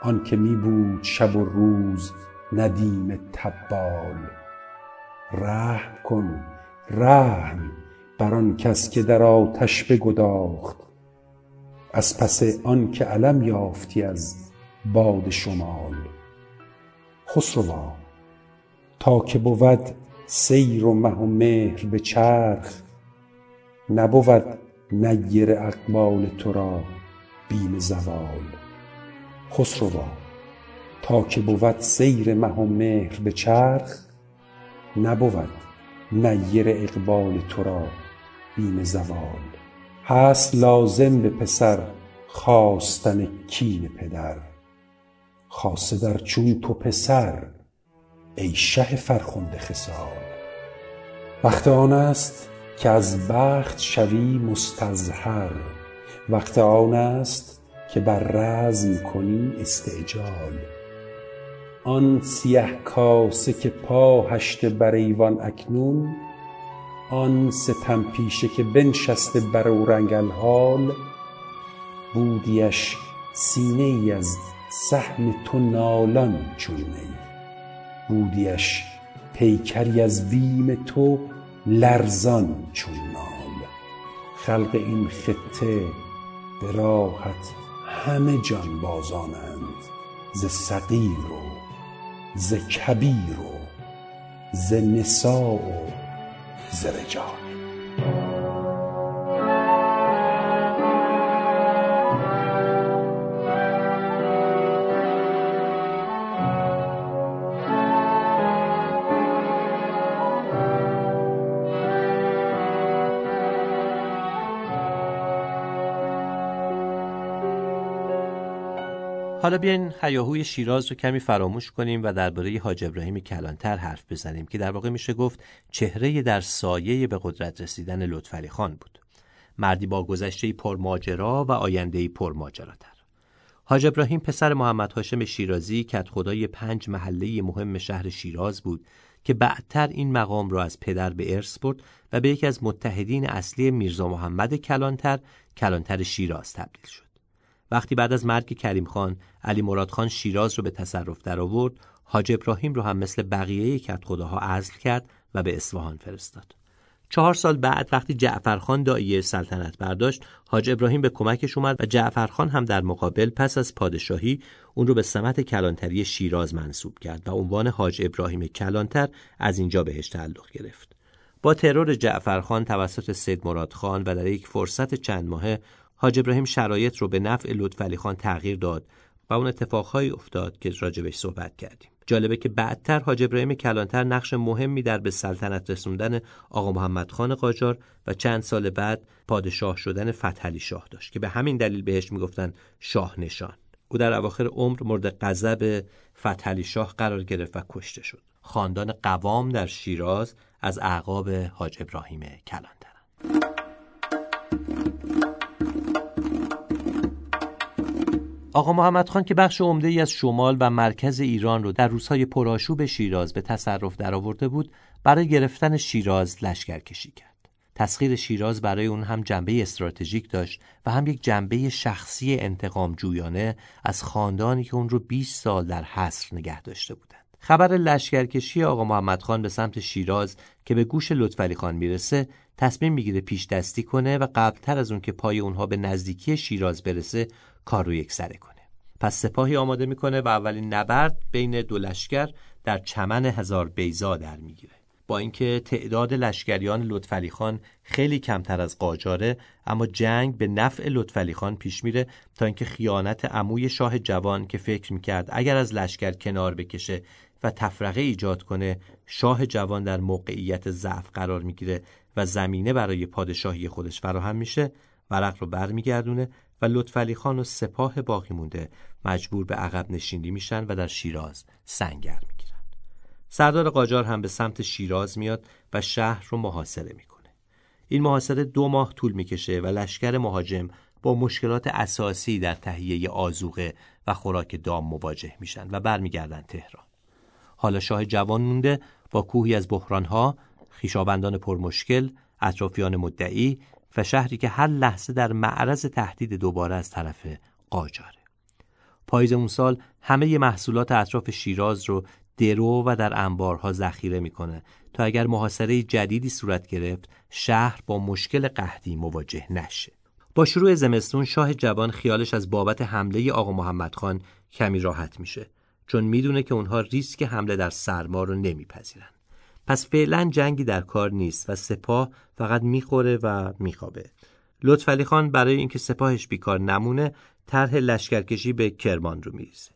آن که می بود شب و روز ندیم تبال. رحم کن رحم بر آن کس که در آتش بگداخت. از پس آن که علم یافتی از باد شمال. خسروا تا که بود سیر و مه و مهر به چرخ نبود نیر اقبال تو را بیم زوال. خسروا تا که بود سیر مه و مهر به چرخ نبود نیر اقبال تو را بیم زوال. هست لازم به پسر خواستن کین پدر. خاصه در چون تو پسر ای شه فرخنده خصال وقت آن است که از بخت شوی مستظهر وقت آن است که بر رزم کنی استعجال. آن سیه کاسه که پا هشته بر ایوان اکنون آن ستم پیشه که بنشسته بر اورنگ الحال بودیش سینه ای از سهم تو نالان چون نی. بودیش پیکری از بیم تو لرزان چون نال. خلق این خطه به راهت همه جان بازانند. ز صغیر و ز کبیر و ز نساء و ز رجال. حالا بیاین هیاهوی شیراز رو کمی فراموش کنیم و درباره حاج ابراهیم کلانتر حرف بزنیم که در واقع میشه گفت چهره در سایه به قدرت رسیدن لطفعلی خان بود. مردی با گذشته پرماجرا و آینده پرماجراتر. حاج ابراهیم پسر محمد هاشم شیرازی که خدای پنج محله مهم شهر شیراز بود که بعدتر این مقام را از پدر به ارث برد و به یکی از متحدین اصلی میرزا محمد کلانتر کلانتر شیراز تبدیل شد. وقتی بعد از مرگ کریم خان علی مراد خان شیراز رو به تصرف در آورد حاج ابراهیم رو هم مثل بقیه کتخداها عزل کرد و به اصفهان فرستاد. چهار سال بعد وقتی جعفرخان دایه سلطنت برداشت حاج ابراهیم به کمکش اومد و جعفرخان هم در مقابل پس از پادشاهی اون رو به سمت کلانتری شیراز منصوب کرد و عنوان حاج ابراهیم کلانتر از اینجا بهش تعلق گرفت. با ترور جعفرخان توسط سید مراد خان و در یک فرصت چند ماهه حاج ابراهیم شرایط رو به نفع لطفعلی خان تغییر داد و اون اتفاقهایی افتاد که راجبش صحبت کردیم. جالبه که بعدتر حاج ابراهیم کلانتر نقش مهمی در به سلطنت رسوندن آقا محمد خان قاجار و چند سال بعد پادشاه شدن فتحعلی شاه داشت که به همین دلیل بهش می‌گفتن شاه نشان. او در اواخر عمر مورد غضب فتحعلی شاه قرار گرفت و کشته شد. خاندان قوام در شیراز از اعقاب حاج ابراهیم کلانتر. آقا محمد خان که بخش عمده ای از شمال و مرکز ایران رو در روزهای پرآشوب شیراز به تصرف درآورده بود برای گرفتن شیراز لشکرکشی کرد. تسخیر شیراز برای اون هم جنبه استراتژیک داشت و هم یک جنبه شخصی انتقام جویانه از خاندانی که اون رو 20 سال در حصر نگه داشته بودند. خبر لشکرکشی آقا محمد خان به سمت شیراز که به گوش لطفعلی خان می‌رسه تصمیم می‌گیره پیش دستی کنه و قبلتر از اون که پای اونها به نزدیکی شیراز برسه کار رو یک سره کنه. پس سپاهی آماده می‌کنه و اولین نبرد بین دو لشکر در چمن هزار بیزا در می‌گیره. با اینکه تعداد لشکریان لطفعلی خان خیلی کمتر از قاجاره اما جنگ به نفع لطفعلی خان پیش میره تا اینکه خیانت عموی شاه جوان که فکر می‌کرد اگر از لشکر کنار بکشه و تفرقه ایجاد کنه شاه جوان در موقعیت ضعف قرار می‌گیره و زمینه برای پادشاهی خودش فراهم میشه ورق رو برمیگردونه و لطفعلی خان و سپاه باقی مونده. مجبور به عقب نشینی میشن و در شیراز سنگر می‌گیرن. سردار قاجار هم به سمت شیراز میاد و شهر رو محاصره می‌کنه. این محاصره دو ماه طول می‌کشه و لشکر مهاجم با مشکلات اساسی در تهیه آزوقه و خوراک دام مواجه میشن و برمیگردن تهران. حالا شاه جوان مونده با کوهی از بحرانها خیشابندان پرمشکل اطرافیان مدعی و شهری که هر لحظه در معرض تهدید دوباره از طرف قاجاره. پاییز اون سال همه محصولات اطراف شیراز رو درو و در انبارها ذخیره می‌کنه تا اگر محاصره جدیدی صورت گرفت شهر با مشکل قحطی مواجه نشه. با شروع زمستون شاه جوان خیالش از بابت حمله آقا محمد خان کمی راحت میشه چون می‌دونه که اونها ریسک حمله در سرما رو نمیپذیرن پس فعلا جنگی در کار نیست و سپاه فقط می‌خوره و میخوابه. لطفعلی خان برای اینکه سپاهش بیکار نمونه طرح لشکرکشی به کرمان رو میریزه.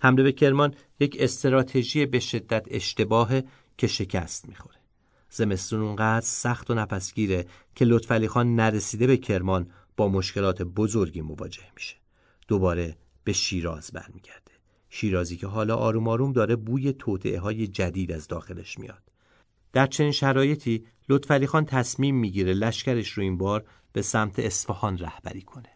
حمله به کرمان یک استراتژی به شدت اشتباه که شکست می‌خوره. زمستون اونقدر سخت و نفسگیره که لطفعلی خان نرسیده به کرمان با مشکلات بزرگی مواجه میشه. دوباره به شیراز برمیگرده. شیرازی که حالا آروم آروم داره بوی توطعه های جدید از داخلش میاد. در چنین شرایطی لطفعلی خان تصمیم می‌گیره لشکرش رو این بار به سمت اصفهان رهبری کنه.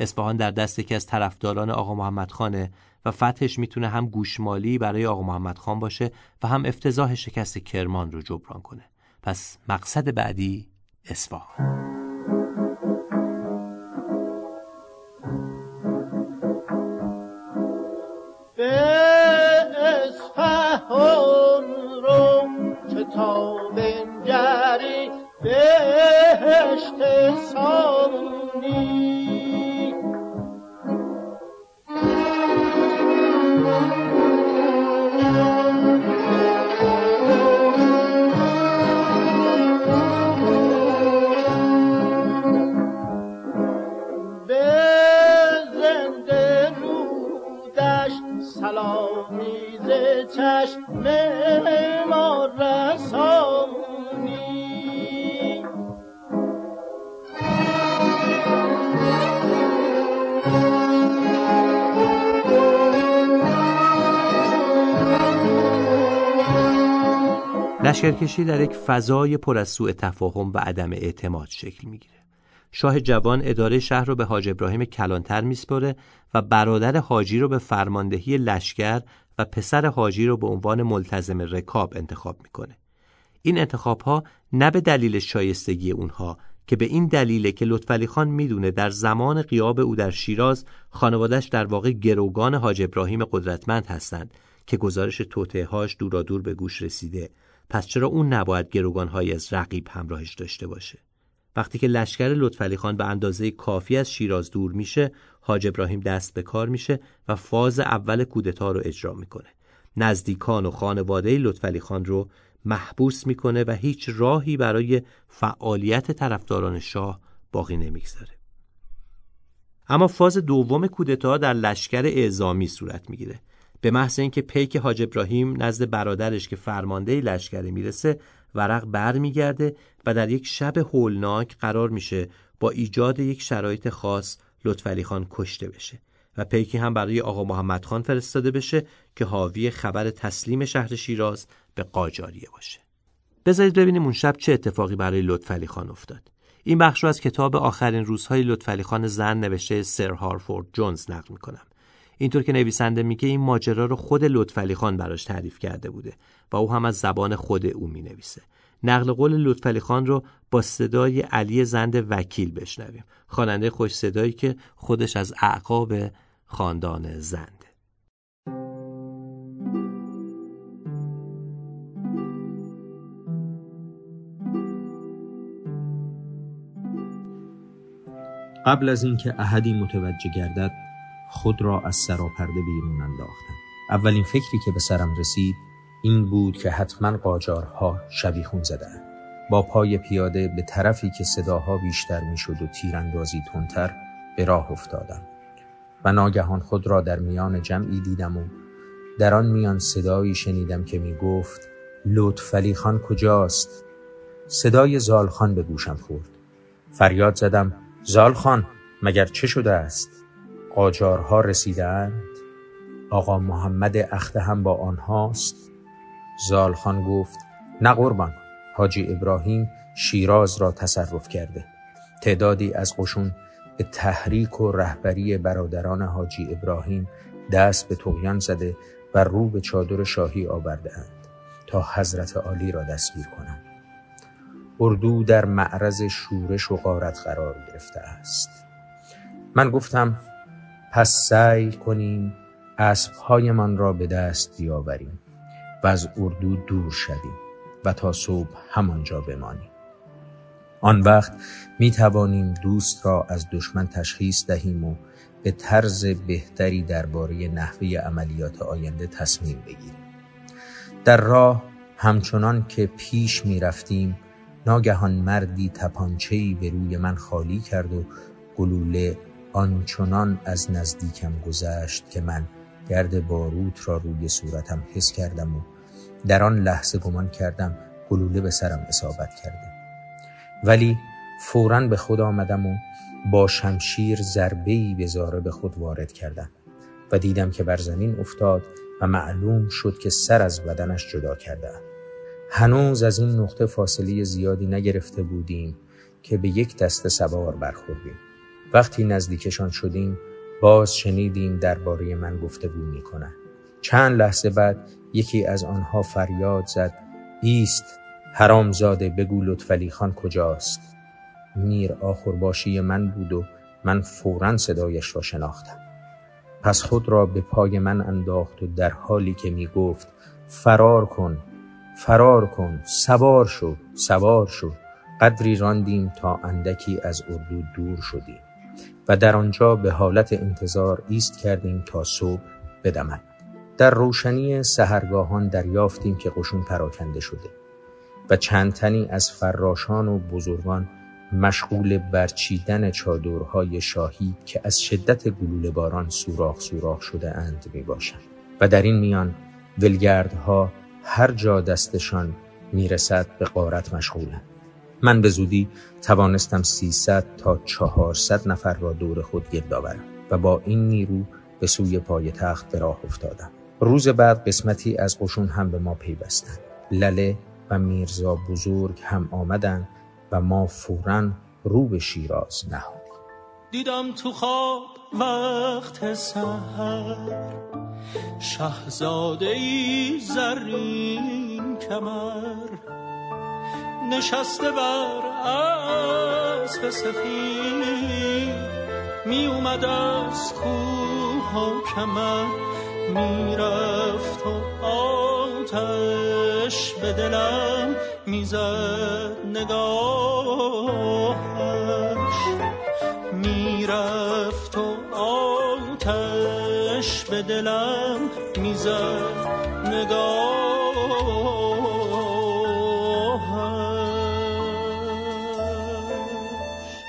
اصفهان در دست یکی از طرفداران آقا محمد خانه و فتحش می‌تونه هم گوشمالی برای آقا محمد خان باشه و هم افتضاح شکست کرمان رو جبران کنه. پس مقصد بعدی اصفهان تا بنگری بهشت سامونی. لشکرکشی در یک فضای پر از سوء تفاهم و عدم اعتماد شکل می‌گیره شاه جوان اداره شهر رو به حاج ابراهیم کلانتر میسپره و برادر حاجی رو به فرماندهی لشکر و پسر حاجی رو به عنوان ملتزم رکاب انتخاب می‌کنه. این انتخاب ها نه به دلیل شایستگی اونها که به این دلیله که لطفعلی خان می‌دونه در زمان قیاب او در شیراز خانوادش در واقع گروگان حاج ابراهیم قدرتمند هستند که گزارش توطئه‌هاش دورادور به گوش رسیده پس چرا اون نباید گروگانهایی از رقیب همراهش داشته باشه؟ وقتی که لشکر لطفعلی خان به اندازه کافی از شیراز دور میشه حاج ابراهیم دست به کار میشه و فاز اول کودتا رو اجرا می‌کنه. نزدیکان و خانواده لطفعلی خان رو محبوس می‌کنه و هیچ راهی برای فعالیت طرفداران شاه باقی نمی‌گذاره. اما فاز دوم کودتا در لشکر اعزامی صورت می‌گیره. به محض اینکه پیک حاج ابراهیم نزد برادرش که فرمانده لشکره می‌رسه ورق بر میگرده و در یک شب هولناک قرار میشه با ایجاد یک شرایط خاص لطفعلی خان کشته بشه و پیکی هم برای آقا محمد خان فرستاده بشه که حاوی خبر تسلیم شهر شیراز به قاجاریه باشه. بذارید ببینیم اون شب چه اتفاقی برای لطفعلی خان افتاد. این بخش رو از کتاب آخرین روزهای لطفعلی خان زن نوشته سر هارفورد جونز نقل می‌کنم. اینطور که نویسنده میگه این ماجرا رو خود لطفعلی خان براش تعریف کرده بوده و او هم از زبان خود او می‌نویسه. نقل قول لطفعلی خان رو با صدای علی زند وکیل بشنویم. خواننده خوش صدایی که خودش از اعقاب خاندان زند. قبل از اینکه احدی متوجه گردد خود را از سراپرده بیرون انداختم اولین فکری که به سرم رسید این بود که حتما قاجارها شبیخون زدن با پای پیاده به طرفی که صداها بیشتر می‌شد و تیراندازی تندتر به راه افتادم و ناگهان خود را در میان جمعی دیدم و در آن میان صدایی شنیدم که می گفت لطفعلی خان کجاست؟ صدای زالخان به گوشم خورد فریاد زدم زالخان مگر چه شده است؟ قاجارها رسیدند؟ آقا محمد اخته هم با آنهاست؟ زالخان گفت نه قربان حاجی ابراهیم شیراز را تصرف کرده تعدادی از قشون به تحریک و رهبری برادران حاجی ابراهیم دست به تقیان زده و رو به چادر شاهی آورده اند تا حضرت عالی را دستگیر کنند اردو در معرض شورش و غارت قرار گرفته است من گفتم پس سعی کنیم اسبهایمان را به دست بیاوریم و از اردو دور شویم و تا صبح همانجا بمانیم. آن وقت می توانیم دوست را از دشمن تشخیص دهیم و به طرز بهتری درباره نحوه عملیات آینده تصمیم بگیریم. در راه همچنان که پیش می رفتیم ناگهان مردی تپانچهی به روی من خالی کرد و گلوله آنچنان از نزدیکم گذشت که من گرد باروت را روی صورتم حس کردم و در آن لحظه گمان کردم گلوله به سرم اصابت کرده. ولی فورا به خود آمدم و با شمشیر ضربه‌ای به زاره به خود وارد کردم و دیدم که بر زمین افتاد و معلوم شد که سر از بدنش جدا کرده هنوز از این نقطه فاصله زیادی نگرفته بودیم که به یک دست سوار برخوردیم. وقتی نزدیکشان شدیم باز شنیدیم درباره من گفتگو می‌کنند چند لحظه بعد یکی از آنها فریاد زد ایست حرامزاده بگو لطفعلی خان کجاست؟ میر آخرباشی من بود و من فورا صدایش را شناختم. پس خود را به پای من انداخت و در حالی که می گفت فرار کن فرار کن سوار شو سوار شو. قدری راندیم تا اندکی از اردو دور شدیم. و در آنجا به حالت انتظار ایست کردیم تا صبح بدمد. در روشنی سهرگاهان دریافتیم که قشون پراکنده شده و چند تنی از فراشان و بزرگان مشغول برچیدن چادرهای شاهی که از شدت گلوله باران سوراخ سوراخ شده اند می باشند. و در این میان ولگردها هر جا دستشان می‌رسد به قارت مشغولند. من به زودی توانستم 300 تا 400 نفر را دور خود گرد آورم و با این نیرو به سوی پای تخت به راه افتادم. روز بعد قسمتی از قشون هم به ما پیوستند لله و میرزا بزرگ هم آمدند و ما فورا رو به شیراز نهادیم. دیدم تو خواب وقت سهر شهزاده ای زرین کمر. نشسته بر اسب سفید می اومد از کوه و کمر می‌رفت و آتش به دلم می‌زد نگاهش. می‌رفت و آتش به دلم می‌زد نگاه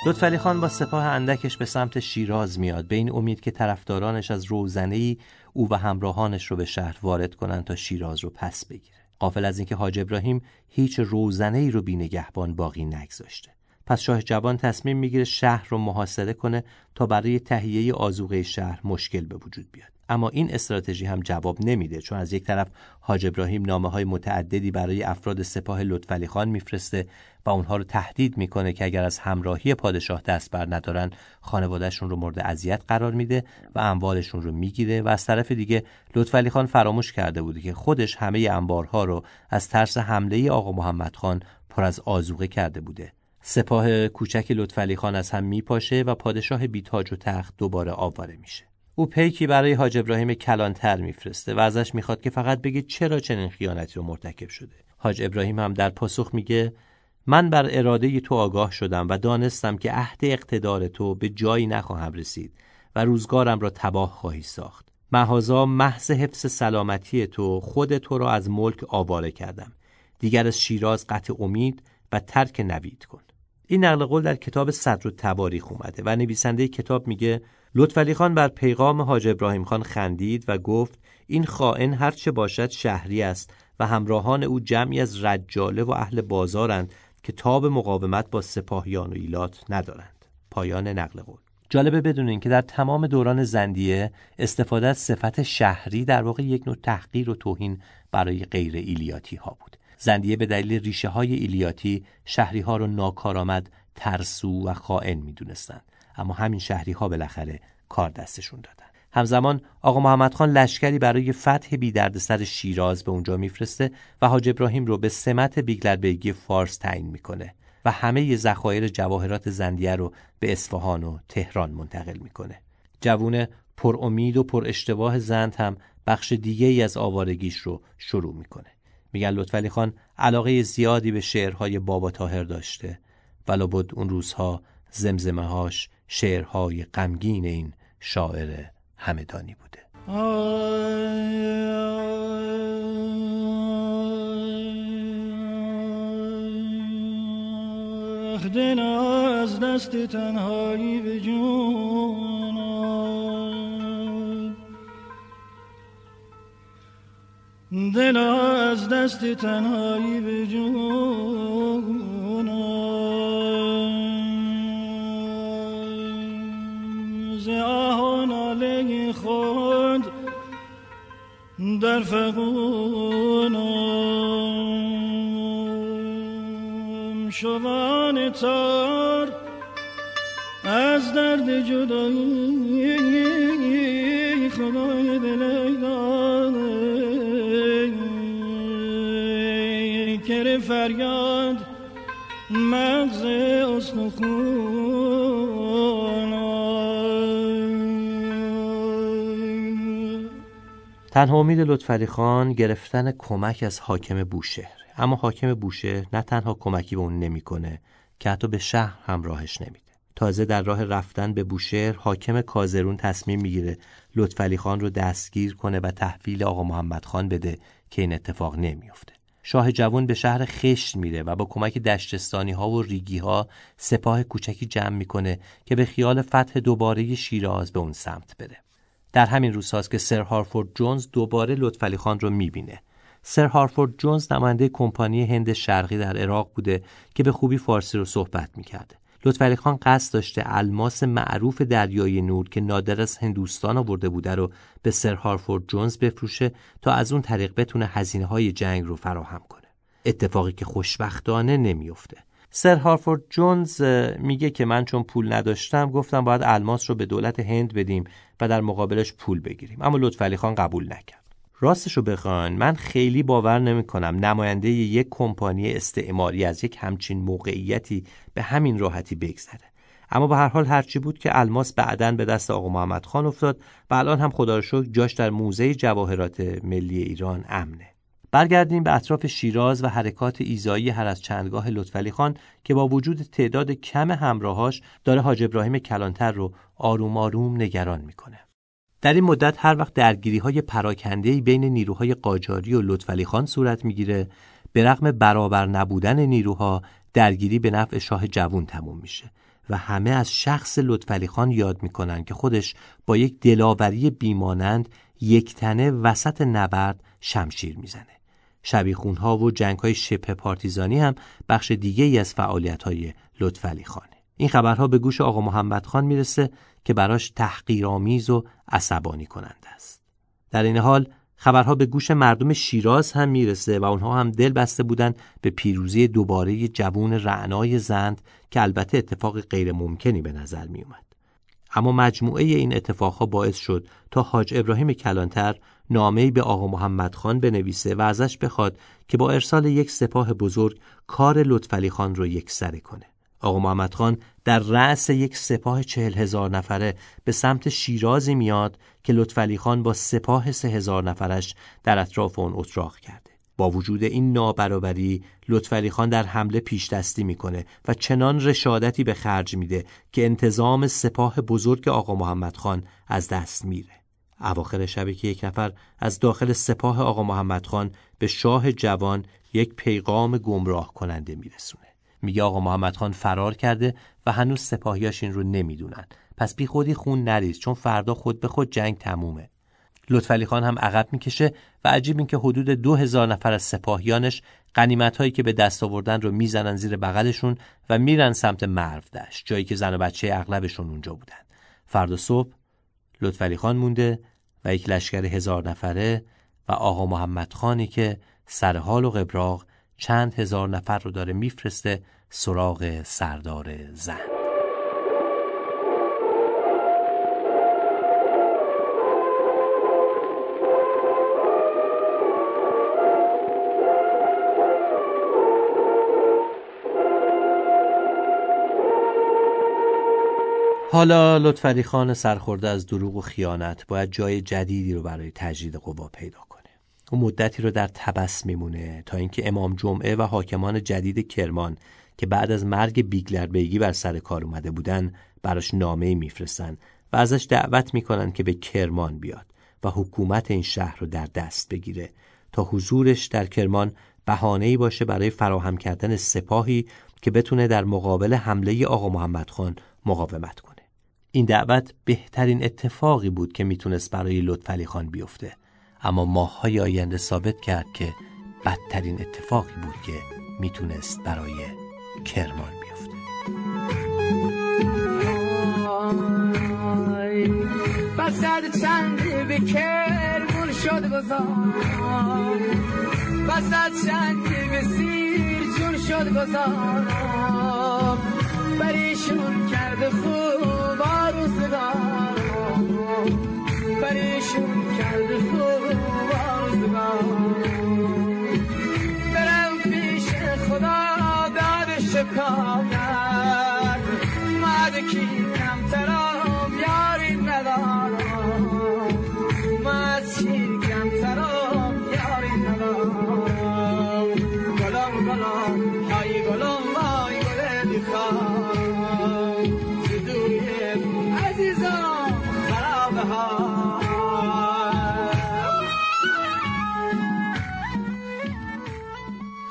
لطفعلی خان با سپاه اندکش به سمت شیراز میاد. به این امید که طرفدارانش از روزنه ای او و همراهانش رو به شهر وارد کنند تا شیراز رو پس بگیره. قافل از اینکه حاج ابراهیم هیچ روزنه ای رو بی نگهبان باقی نگذاشته. پس شاه جوان تصمیم می‌گیره شهر رو محاصره کنه تا برای تهیه آزوغه شهر مشکل به وجود بیاد. اما این استراتژی هم جواب نمیده چون از یک طرف حاج ابراهیم نامه های متعددی برای افراد سپاه لطفعلی خان میفرسته و اونها رو تهدید می‌کنه که اگر از همراهی پادشاه دست بر ندارن خانوادهشون رو مورد اذیت قرار میده و اموالشون رو می‌گیره و از طرف دیگه لطفعلی خان فراموش کرده بوده که خودش همه انبارها رو از ترس حمله آقا محمد خان پر از آزوقه کرده بوده. سپاه کوچک لطفعلی خان از هم میپاشه و پادشاه بیتاج و تخت دوباره آواره میشه. او پیکی برای حاج ابراهیم کلانتر میفرسته و ازش می‌خواد که فقط بگه چرا چنین خیانتی رو مرتکب شده. حاج ابراهیم هم در پاسخ میگه من بر اراده تو آگاه شدم و دانستم که عهد اقتدار تو به جایی نخواهم رسید و روزگارم را تباه خواهی ساخت. محازا محض حفظ سلامتی تو خود تو را از ملک آواره کردم. دیگر از شیراز قطع امید و ترک نوید کن. این نقل قول در کتاب صدر و تواریخ اومده و نویسنده کتاب میگه لطفعلی خان بر پیغام حاج ابراهیم خان خندید و گفت این خائن هرچه باشد شهری است و همراهان او جمعی از رجاله و اهل بازارند که تاب مقاومت با سپاهیان و ایلات ندارند. پایان نقل قول. جالبه بدونین که در تمام دوران زندیه استفاده از صفت شهری در واقع یک نوع تحقیر و توهین برای غیر ایلیاتی ها بود. زندیه به دلیل ریشه های ایلیاتی شهری ها رو ناکارآمد ترسو و خائن می‌دونستند. اما همین شهری ها بالاخره کار دستشون دادن. همزمان آقا محمد خان لشکری برای فتح بی شیراز به اونجا میفرسته و حاج ابراهیم رو به سمت بیگلربیگی فارس تعیین می‌کنه و همه ذخایر جواهرات زندیه رو به اصفهان و تهران منتقل می‌کنه. جوون پر امید و پر اشتباه زند هم بخش دیگه ای از آوارگیش رو شروع می‌کنه. میگن لطفعلی خان علاقه زیادی به شعرهای بابا تاهر داشته. ولی بود اون روزها زمزمه هاش شعرهای غمگین این شاعر همدانی بوده. دل از دست تنهایی به جون دل از دست تنهایی به جون در فقونم شوان تار از درد جدایی خدای دل کر فریاد تنها امید لطفعلی خان گرفتن کمک از حاکم بوشهر. اما حاکم بوشهر نه تنها کمکی به اون نمی‌کنه که حتی به شهر هم راهش نمیده. تازه در راه رفتن به بوشهر حاکم کازرون تصمیم می‌گیره لطفعلی خان رو دستگیر کنه و تحویل آقا محمد خان بده که این اتفاق نمیافته. شاه جوان به شهر خشت میره و با کمک دشتستانی ها و ریگی ها سپاه کوچکی جمع می‌کنه که به خیال فتح دوباره شیراز به اون سمت بره. در همین روزهاست که سر هارفورد جونز دوباره لطفعلی خان رو می‌بینه. سر هارفورد جونز نماینده کمپانی هند شرقی در عراق بوده که به خوبی فارسی رو صحبت می‌کرده. لطفعلی خان قصد داشته الماس معروف دریای نور که نادر از هندوستان آورده بوده رو به سر هارفورد جونز بفروشه تا از اون طریق بتونه هزینه های جنگ رو فراهم کنه اتفاقی که خوشبختانه نمیفته سر هارفورد جونز میگه که من چون پول نداشتم گفتم باید الماس رو به دولت هند بدیم و در مقابلش پول بگیریم. اما لطفعلی خان قبول نکرد. راستشو بخواین من خیلی باور نمی کنم نماینده یک کمپانی استعماری از یک همچین موقعیتی به همین راحتی بگذره. اما به هر حال هرچی بود که الماس بعدا به دست آقا محمد خان افتاد و الان هم خدا رو شکر جاش در موزه جواهرات ملی ایران امنه. برگردیم به اطراف شیراز و حرکات ایزایی هر از چندگاه لطفعلی خان که با وجود تعداد کم همراهاش داره حاج ابراهیم کلانتر رو آروم آروم نگران می‌کنه. در این مدت هر وقت درگیری های پراکنده بین نیروهای قاجاری و لطفعلی خان صورت می‌گیره به رغم برابر نبودن نیروها درگیری به نفع شاه جوون تموم میشه و همه از شخص لطفعلی خان یاد می‌کنن که خودش با یک دلاوری بیمانند یک تنه وسط نبرد شمشیر می‌زنه. شبیخونها و جنگ های شبه پارتیزانی هم بخش دیگه ای از فعالیت های لطفعلی خانه. این خبرها به گوش آقا محمد خان می‌رسه که براش تحقیرآمیز و عصبانی کننده است. در این حال خبرها به گوش مردم شیراز هم می‌رسه و اونها هم دل بسته بودن به پیروزی دوباره جوون رعنای زند که البته اتفاق غیر ممکنی به نظر می اومد. اما مجموعه این اتفاقها باعث شد تا حاج ابراهیم کلانتر نامه‌ای به آقا محمد خان بنویسه و ازش بخواد که با ارسال یک سپاه بزرگ کار لطفعلی خان رو یکسره کنه. آقا محمد خان در رأس یک سپاه چهل هزار نفره به سمت شیرازی میاد که لطفعلی خان با سپاه سه هزار نفرش در اطراف اون اتراق کرده. با وجود این نابرابری لطفعلی خان در حمله پیش دستی می‌کنه و چنان رشادتی به خرج میده که انتظام سپاه بزرگ آقا محمد خان از دست میره. اواخر شبی که یک نفر از داخل سپاه آقا محمد خان به شاه جوان یک پیغام گمراه کننده میرسونه. میگه آقا محمد خان فرار کرده و هنوز سپاهیاش این رو نمی‌دونن. پس بی خودی خون نریز چون فردا خود به خود جنگ تمومه. لطفعلی خان هم عقب می‌کشه و عجیب این که حدود دو هزار نفر از سپاهیانش قنیمت هایی که به دست آوردن رو می‌زنن زیر بغلشون و میرن سمت مرو دشت جایی که زن و بچه اغلبشون اونجا بودن فردا صبح لطفعلی خان مونده و یک لشکر هزار نفره و آقا محمد خانی که سر حال و قبراغ چند هزار نفر رو داره میفرسته سراغ سردار زن. حالا لطفعلی خان سرخورده از دروغ و خیانت باید جای جدیدی رو برای تجدید قوا پیدا کنه. اون مدتی رو در تبس میمونه تا اینکه امام جمعه و حاکمان جدید کرمان که بعد از مرگ بیگلر بیگی بر سر کار اومده بودن براش نامه میفرستن و ازش دعوت می‌کنن که به کرمان بیاد و حکومت این شهر رو در دست بگیره تا حضورش در کرمان بهانه‌ای باشه برای فراهم کردن سپاهی که بتونه در مقابل حمله آقا محمد خان مقاومت کنه. این دعوت بهترین اتفاقی بود که می‌تونست برای لطفعلی خان بیفته. اما ماههای آینده ثابت کرد که بدترین اتفاقی بود که می‌تونست برای کرمان بیفته. بسد چندی به کرمون شد گذار. بسد چندی به سیر جون شد گذار. بریشون کرده خوب آروزگار بریشون کرده خوب آروزگار برم پیش خدا داد شکایت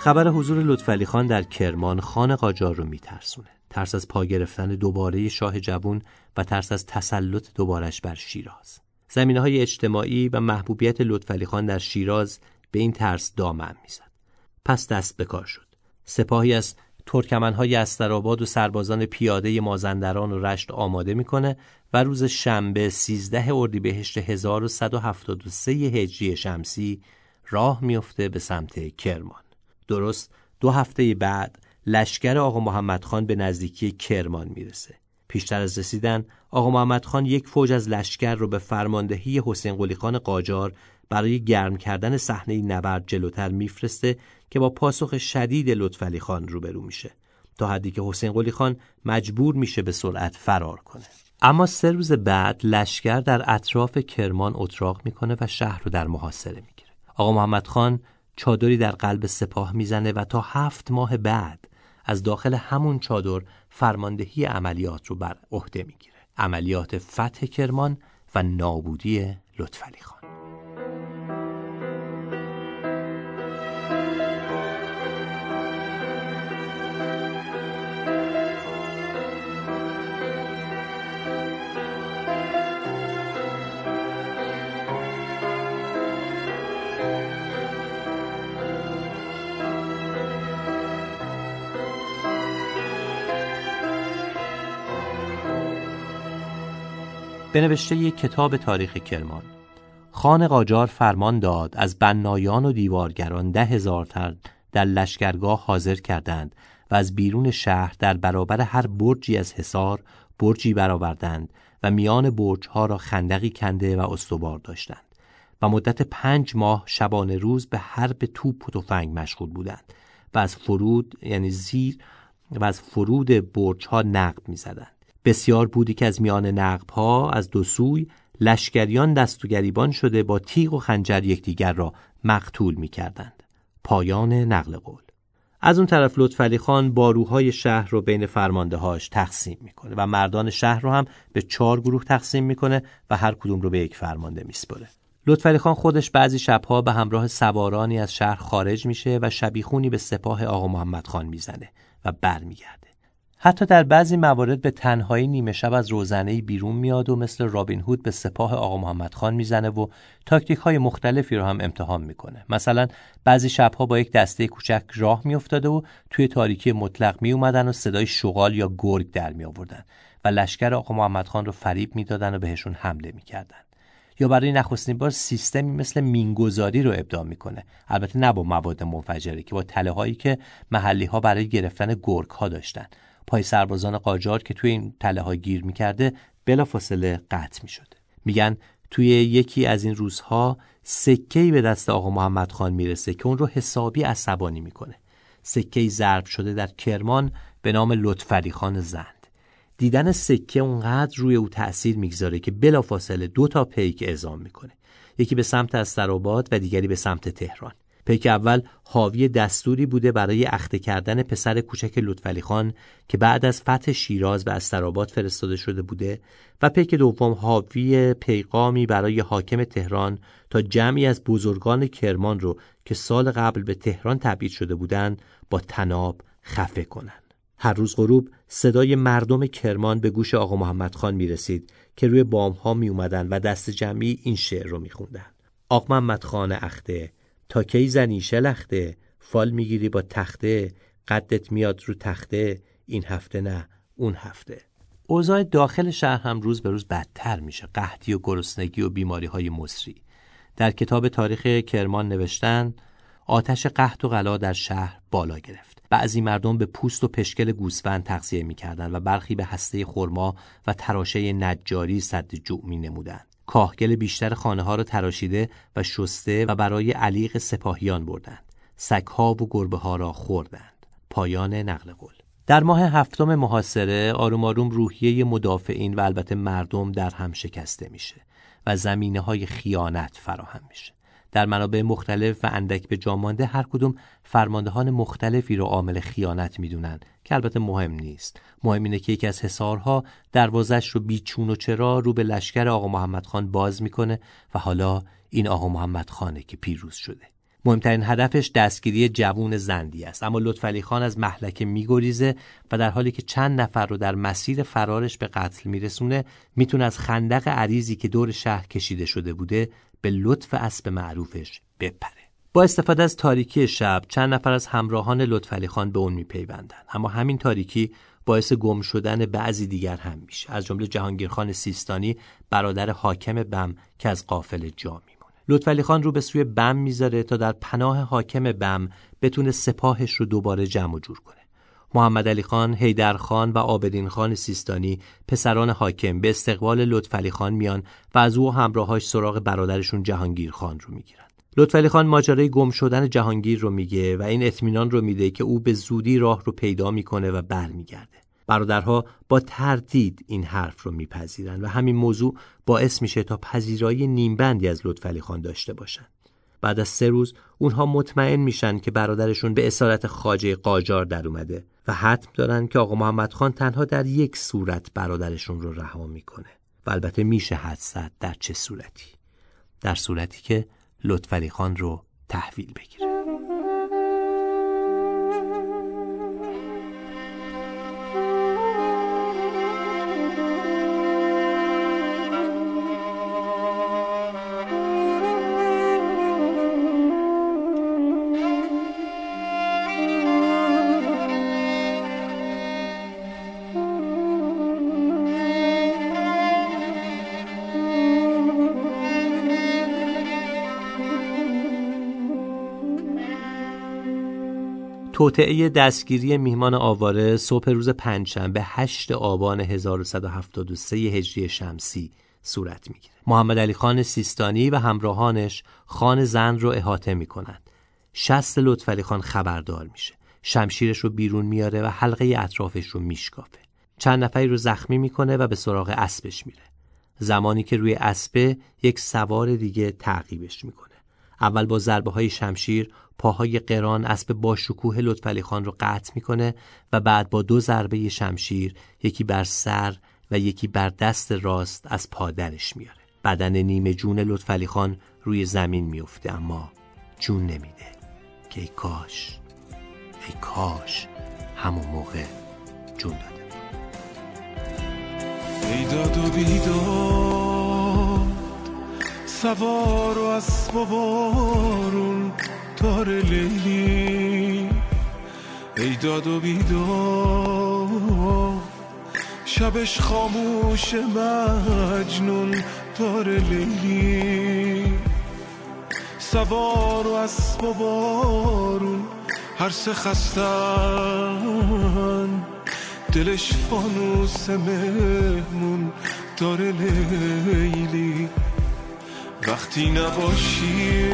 خبر حضور لطفعلی خان در کرمان خان قاجار رو میترسونه. ترس از پا گرفتن دوباره شاه جوون و ترس از تسلط دوبارش بر شیراز. زمینه های اجتماعی و محبوبیت لطفعلی خان در شیراز به این ترس دامن می‌زد. پس دست به کار شد. سپاهی از ترکمنهای استرآباد و سربازان پیاده مازندران و رشت آماده می‌کنه و روز شنبه 13 اردیبهشت 1173 هجری شمسی راه میفته به سمت کرمان. درست دو هفته بعد لشکر آقا محمد خان به نزدیکی کرمان می‌رسه. پیشتر از رسیدن آقا محمد خان یک فوج از لشکر رو به فرماندهی حسین قلی خان قاجار برای گرم کردن صحنه نبرد جلوتر میفرسته که با پاسخ شدید لطفعلی خان روبرو میشه. تا حدی که حسین قلی خان مجبور میشه به سرعت فرار کنه. اما سه روز بعد لشکر در اطراف کرمان اتراق می‌کنه و شهر رو در محاصره می‌گیره. آقا محمد خان چادری در قلب سپاه می‌زنه و تا هفت ماه بعد از داخل همون چادر فرماندهی عملیات رو بر عهده می‌گیره. عملیات فتح کرمان و نابودی لطفعلی به نوشته یک کتاب تاریخ کرمان. خان قاجار فرمان داد از بنایان و دیوارگران ده هزار تن در لشکرگاه حاضر کردند و از بیرون شهر در برابر هر برجی از حصار برجی برآوردند و میان برجها را خندقی کنده و استوار داشتند و مدت پنج ماه شبانه روز به حرب توپ و تفنگ مشغول بودند و از فرود یعنی زیر و از فرود برجها نقب می‌زدند. بسیار بودی که از میان نقبها از دو سوی لشکریان دست و گریبان شده با تیغ و خنجر یکدیگر را مقتول می کردند. پایان نقل قول از اون طرف لطفعلی خان باروهای شهر رو بین فرمانده هاش تقسیم می‌کنه و مردان شهر رو هم به چهار گروه تقسیم می‌کنه و هر کدوم رو به یک فرمانده میسپره. لطفعلی خان خودش بعضی شبها به همراه سوارانی از شهر خارج میشه و شبیخونی به سپاه آقا محمد خان می‌زنه و برمیگرده. حتی در بعضی موارد به تنهایی نیمه شب از روزنه بیرون میاد و مثل رابین هود به سپاه آقا محمد خان می‌زنه و تاکتیک های مختلفی رو هم امتحان می‌کنه. مثلا بعضی شبها با یک دسته کوچک راه میافتاده و توی تاریکی مطلق می اومدن و صدای شغال یا گرگ در می آوردن و لشکر آقا محمد خان رو فریب می‌دادن و بهشون حمله می‌کردن. یا برای نخستین بار سیستمی مثل مینگذاری رو ابداع می‌کنه. البته نه با مواد منفجره که با تله هایی که محلی ها برای گرفتن گرگ ها داشتن. پای سربازان قاجار که توی این تله ها گیر می‌کرده بلا فاصله قطع می‌شده میگن توی یکی از این روزها سکهی به دست آقا محمد خان می‌رسه که اون رو حسابی عصبانی می‌کنه. سکه ضرب شده در کرمان به نام لطفری خان زند. دیدن سکه اونقدر روی او تأثیر می‌گذاره که بلافاصله دو تا پیک اعزام می‌کنه. یکی به سمت استراباد و دیگری به سمت تهران. پیک اول حاوی دستوری بوده برای اخته کردن پسر کوچک لطفعلی خان که بعد از فتح شیراز به استراباد فرستاده شده بوده و پیک دوم حاوی پیغامی برای حاکم تهران تا جمعی از بزرگان کرمان رو که سال قبل به تهران تبعید شده بودند با تناب خفه کنند. هر روز غروب صدای مردم کرمان به گوش آقا محمد خان می رسید که روی بام ها می اومدن و دست جمعی این شعر رو می خوندن. آقا محمد خان اخته تا کی زنی شلخته فال می‌گیری با تخته قدت میاد رو تخته این هفته نه اون هفته. اوضاع داخل شهر هم روز به روز بدتر میشه قحطی و گرسنگی و بیماری های مصری. در کتاب تاریخ کرمان نوشتن آتش قحط و غلا در شهر بالا گرفت. بعضی مردم به پوست و پشکل گوسفند تغذیه می‌کردند و برخی به هسته خرما و تراشه نجاری صد جوع می نمودند. کاهگل بیشتر خانه ها را تراشیده و شسته و برای علیق سپاهیان بردند. سگها و گربه ها را خوردند. پایان نقل قول در ماه هفتم محاصره آروم آروم روحیه مدافعین و البته مردم در هم شکسته میشه و زمینه های خیانت فراهم میشه. در منابع مختلف و اندک به جامانده هر کدوم فرماندهان مختلفی رو عامل خیانت می‌دونن که البته مهم نیست. مهم اینه که یکی از حصارها دروازش رو بیچون و چرا رو به لشکر آقا محمد خان باز می‌کنه و حالا این آقا محمد خانه که پیروز شده. مهمترین هدفش دستگیری جوون زندی است. اما لطفعلی خان از محلکه میگریزه و در حالی که چند نفر رو در مسیر فرارش به قتل میرسونه می‌تونه از خندق عریضی که دور شهر کشیده شده بوده به لطف اسب معروفش بپره. با استفاده از تاریکی شب چند نفر از همراهان لطفعلی خان به اون میپیوندند. اما همین تاریکی باعث گم شدن بعضی دیگر هم میشه. از جمله جهانگیرخان سیستانی برادر حاکم بم که از قافل جا میمونه. لطفعلی خان رو به سوی بم می‌ذاره تا در پناه حاکم بم بتونه سپاهش رو دوباره جمع و جور کنه. محمد علی خان، حیدر خان و آبدین خان سیستانی پسران حاکم به استقبال لطفعلی خان میان و از او و همراهاش سراغ برادرشون جهانگیر خان رو می‌گیرن. لطفعلی خان ماجرای گم شدن جهانگیر رو میگه و این اطمینان رو میده که او به زودی راه رو پیدا می‌کنه و برمیگرده. برادرها با تردید این حرف رو میپذیرن و همین موضوع باعث میشه تا پذیرایی نیمبندی از لطفعلی خان داشته باشن. بعد از سه روز اونها مطمئن میشن که برادرشون به اسارت خاجه قاجار در اومده و حتم دارن که آقا محمد خان تنها در یک صورت برادرشون رو رها می‌کنه و البته میشه حد زد در چه صورتی؟ در صورتی که لطفعلی خان رو تحویل بگیره. توطعه دستگیری میهمان آواره صبح روز پنجشنبه 8 آبان 1173 هجری شمسی صورت می‌گیره. محمد علی خان سیستانی و همراهانش خان زن رو احاطه می‌کنند. شست لطفعلی خان خبردار میشه. شمشیرش رو بیرون میاره و حلقه اطرافش رو میشکافه. چند نفری رو زخمی می‌کنه و به سراغ اسبش میره. زمانی که روی اسبه یک سوار دیگه تعقیبش می‌کنه. اول با ضربه های شمشیر پاهای قران اسب با شکوه لطفعلی خان رو قطع می‌کنه و بعد با دو ضربه شمشیر یکی بر سر و یکی بر دست راست از پادرش میاره بدن نیمه جون لطفعلی خان روی زمین میفته اما جون نمیده. که ای کاش ای کاش همون موقع جون داده. ای داد و بیداد. سوار و اسب و بارون تار لیلی. ای داد و بیداد شبش خاموش مجنون تار لیلی. سوار و اسب و بارون هر سه خستن دلش فانوس مهمون دار لیلی. وقتی نباشی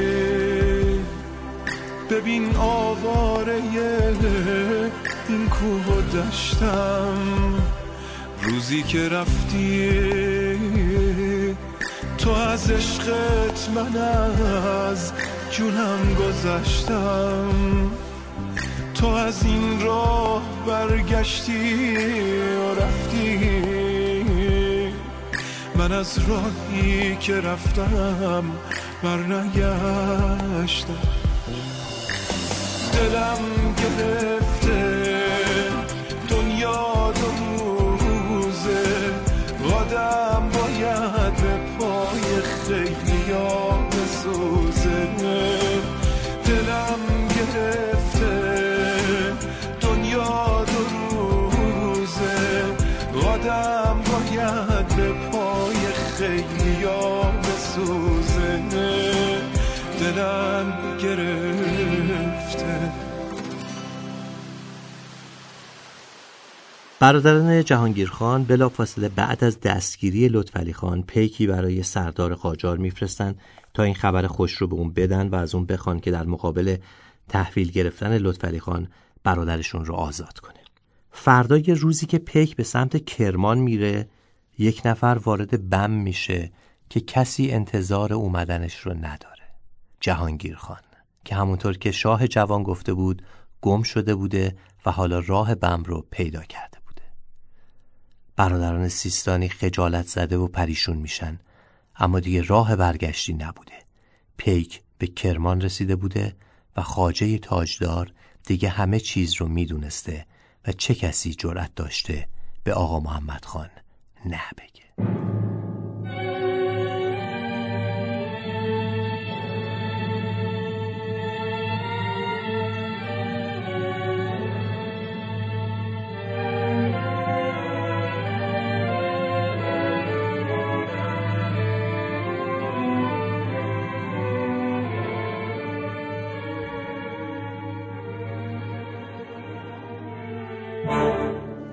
ببین آواره این کوه و دشتم. روزی که رفتی تو از عشقت من از جونم گذشتم. تو از این راه برگشتی و رفتی. من از راهی که رفتم برنگشتم. دلم گرفته دنیا دو روزه قدم باید به پای خیلی قدم باید به پای خیلی ها بسوزه دلم گرفته. برادران جهانگیرخان بلافاصله بعد از دستگیری لطفعلی خان پیکی برای سردار قاجار میفرستند تا این خبر خوش رو به اون بدن و از اون بخوان که در مقابل تحویل گرفتن لطفعلی خان برادرشون رو آزاد کنه. فردای روزی که پیک به سمت کرمان میره یک نفر وارد بم میشه که کسی انتظار اومدنش رو نداره. جهانگیر خان که همونطور که شاه جوان گفته بود گم شده بوده و حالا راه بم رو پیدا کرده بوده. برادران سیستانی خجالت زده و پریشون میشن. اما دیگه راه برگشتی نبوده. پیک به کرمان رسیده بوده و خاجه تاجدار دیگه همه چیز رو می‌دونسته و چه کسی جرأت داشته به آقا محمد خان نه بگه.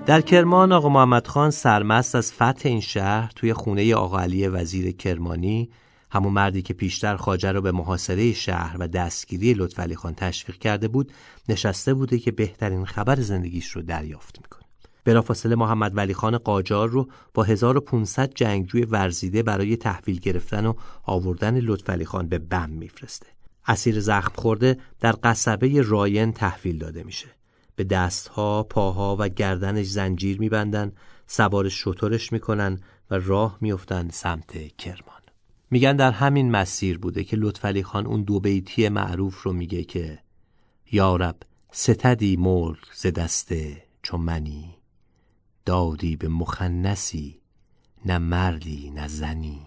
در کرمان آقا محمد خان سرمست از فتح این شهر توی خونه آقا علی وزیر کرمانی همون مردی که پیشتر خاجه رو به محاصره شهر و دستگیری لطفعلی خان تشویق کرده بود نشسته بوده که بهترین خبر زندگیش رو دریافت می‌کنه. بلافاصله محمد ولی خان قاجار رو با 1500 جنگجوی ورزیده برای تحویل گرفتن و آوردن لطفعلی خان به بم میفرسته. اسیر زخم خورده در قصبه راین تحویل داده میشه. به دستها، پاها و گردنش زنجیر میبندن سوار شطورش می‌کنن و راه میفتن سمت کرمان. میگن در همین مسیر بوده که لطفعلی خان اون دو بیتی معروف رو میگه که یارب ستدی ملک ز دست چو منی دادی به مخنسی نه مردی نه زنی.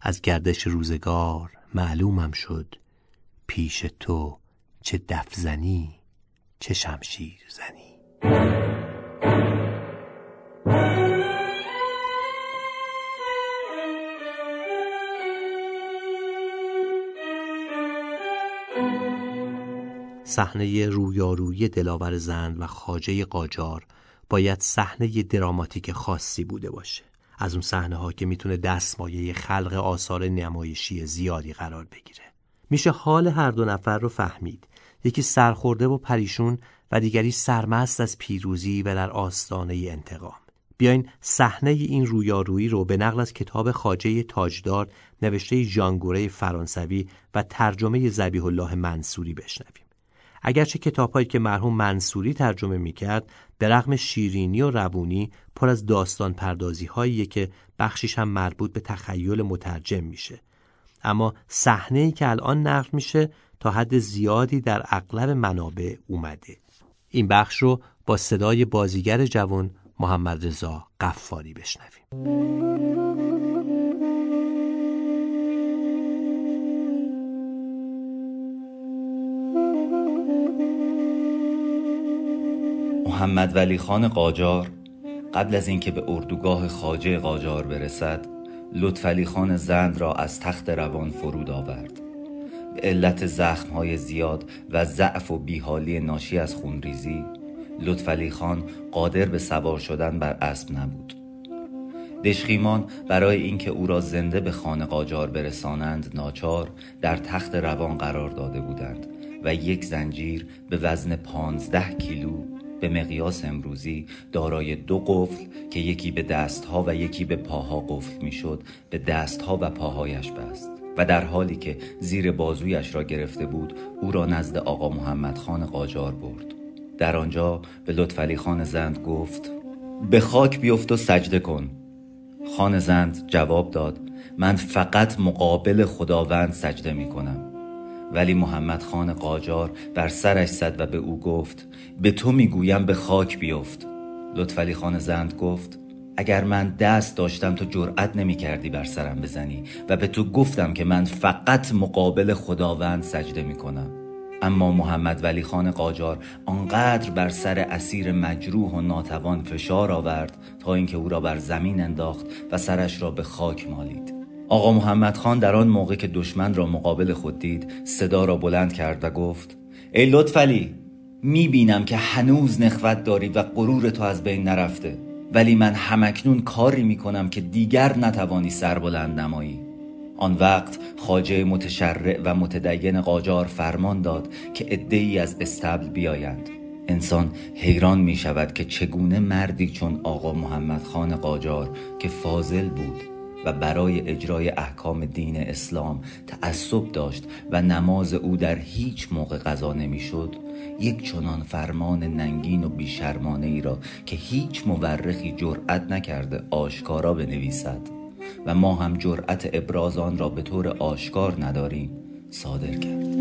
از گردش روزگار معلومم شد پیش تو چه دف زنی چه شمشیر زنی. صحنه رویارویی دلاور زند و خاجه قاجار باید صحنه دراماتیک خاصی بوده باشه. از اون صحنه ها که می‌تونه دستمایه خلق آثار نمایشی زیادی قرار بگیره. میشه حال هر دو نفر رو فهمید. یکی سرخورده و پریشون و دیگری سرمست از پیروزی و در آستانه انتقام. بیاین صحنه این رویارویی رو به نقل از کتاب خاجه تاجدار نوشته ژانگوره فرانسوی و ترجمه زبیح الله منصوری بشنویم. اگرچه کتابهایی که مرحوم منصوری ترجمه می‌کرد به رغم شیرینی و روونی پر از داستان پردازی هایی که بخشیش هم مربوط به تخیل مترجم میشه. اما صحنه ای که الان نقل میشه تا حد زیادی در اغلب منابع اومده. این بخش رو با صدای بازیگر جوان محمد رضا قفاری بشنویم. محمد ولی خان قاجار قبل از اینکه به اردوگاه خاجه قاجار برسد لطفعلی خان زند را از تخت روان فرود آورد. به علت زخمهای زیاد و ضعف و بیحالی ناشی از خونریزی لطفعلی خان قادر به سوار شدن بر اسب نبود. دشخیمان برای اینکه او را زنده به خانه قاجار برسانند ناچار در تخت روان قرار داده بودند و یک زنجیر به وزن پانزده کیلو به مقیاس امروزی دارای دو قفل که یکی به دستها و یکی به پاها قفل می‌شد به دستها و پاهایش بست. و در حالی که زیر بازویش را گرفته بود او را نزد آقا محمد خان قاجار برد. در آنجا به لطفعلی خان زند گفت به خاک بیفت و سجده کن. خان زند جواب داد من فقط مقابل خداوند سجده می کنم. ولی محمد خان قاجار بر سرش زد و به او گفت به تو می‌گویم به خاک بیفت. لطفعلی خان زند گفت اگر من دست داشتم تو جرأت نمی کردی بر سرم بزنی و به تو گفتم که من فقط مقابل خداوند سجده می کنم اما محمد ولی خان قاجار آنقدر بر سر اسیر مجروح و ناتوان فشار آورد تا اینکه او را بر زمین انداخت و سرش را به خاک مالید. آقا محمد خان در آن موقع که دشمن را مقابل خود دید صدا را بلند کرد و گفت ای لطفعلی می بینم که هنوز نخوت داری و غرور تو از بین نرفته. ولی من همکنون کاری می کنم که دیگر نتوانی سر بلند نمایی. آن وقت خاجه متشرع و متدین قاجار فرمان داد که ای از استبل بیایند. انسان حیران می شود که چگونه مردی چون آقا محمد خان قاجار که فاضل بود و برای اجرای احکام دین اسلام تعصب داشت و نماز او در هیچ موقع قضا نمی‌شد یک چنان فرمان ننگین و بیشرمانه ای را که هیچ مورخی جرأت نکرده آشکارا بنویسد. و ما هم جرأت ابراز آن را به طور آشکار نداریم صادر کرد.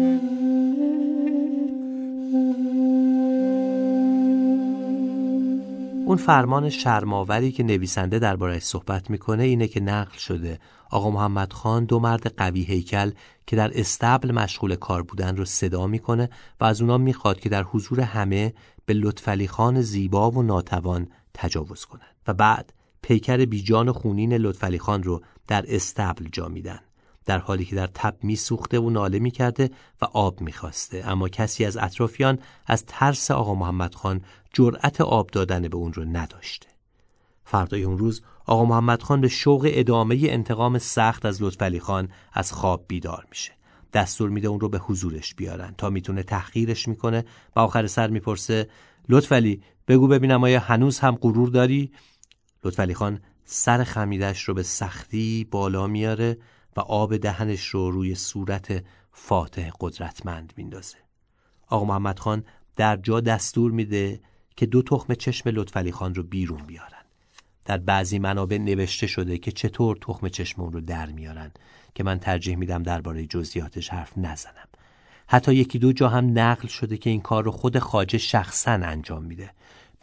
اون فرمان شرماوری که نویسنده دربارش صحبت می‌کنه اینه که نقل شده. آقا محمد خان دو مرد قوی هیکل که در استبل مشغول کار بودن رو صدا می‌کنه و از اونا می‌خواد که در حضور همه به لطفعلی خان زیبا و ناتوان تجاوز کنند. و بعد پیکر بیجان خونین لطفعلی خان رو در استبل جا میدن. در حالی که در تب میسوخته و ناله می‌کرده و آب می‌خواسته. اما کسی از اطرافیان از ترس آقا محمد خان جرأت آب دادن به اون رو نداشته. فردای اون روز آقا محمد خان به شوق ادامه انتقام سخت از لطفعلی خان از خواب بیدار میشه. دستور میده اون رو به حضورش بیارن تا می‌تونه تحقیرش می‌کنه و آخر سر می‌پرسه لطفعلی بگو ببینم آیا هنوز هم غرور داری؟ لطفعلی خان سر خمیدش رو به سختی بالا میاره و آب دهنش رو روی صورت فاتح قدرتمند میندازه. آقا محمد خان در جا دستور میده که دو تخم چشم لطفعلی خان رو بیرون بیارن. در بعضی منابع نوشته شده که چطور تخم چشم اون رو در میارن که من ترجیح میدم درباره جزئیاتش حرف نزنم. حتی یکی دو جا هم نقل شده که این کار رو خود خاجه شخصا انجام میده.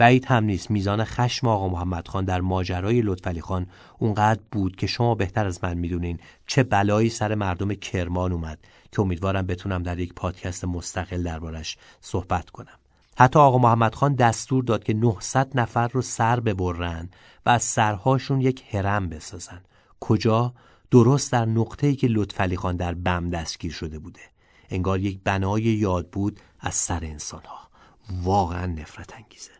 بعید هم نیست. میزان خشم آقا محمد خان در ماجرای لطفعلی خان اونقدر بود که شما بهتر از من می‌دونین چه بلایی سر مردم کرمان اومد که امیدوارم بتونم در یک پادکست مستقل دربارش صحبت کنم. حتی آقا محمد خان دستور داد که 900 نفر رو سر ببرن و از سرهاشون یک هرم بسازن. کجا؟ درست در نقطه‌ای که لطفعلی خان در بم دستگیر شده بوده. انگار یک بنای یاد بود از سر انسانها. واقعا نفرت انگیزه.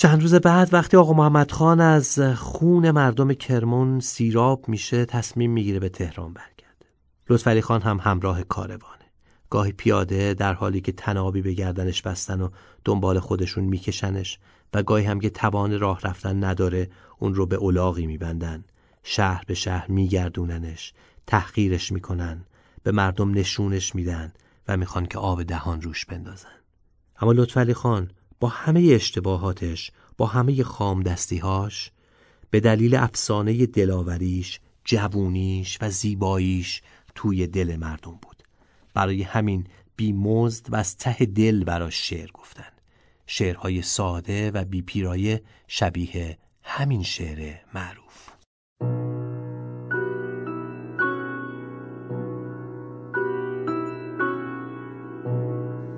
چند روز بعد وقتی آقا محمد خان از خون مردم کرمون سیراب میشه تصمیم می‌گیره به تهران برگرده. لطفعلی خان هم همراه کاروانه. گاهی پیاده در حالی که تنابی به گردنش بستن و دنبال خودشون میکشنش و گاهی هم که توان راه رفتن نداره اون رو به اولاغی میبندن. شهر به شهر میگردوننش تحقیرش می‌کنن به مردم نشونش میدن و می‌خوان که آب دهان روش بندازن. اما لطفعلی خان با همه اشتباهاتش با همه خام دستیهاش به دلیل افسانه دلاوریش جوونیش و زیباییش توی دل مردم بود. برای همین بیمزد و از ته دل براش شعر گفتن. شعرهای ساده و بیپیرایه شبیه همین شعر معروف.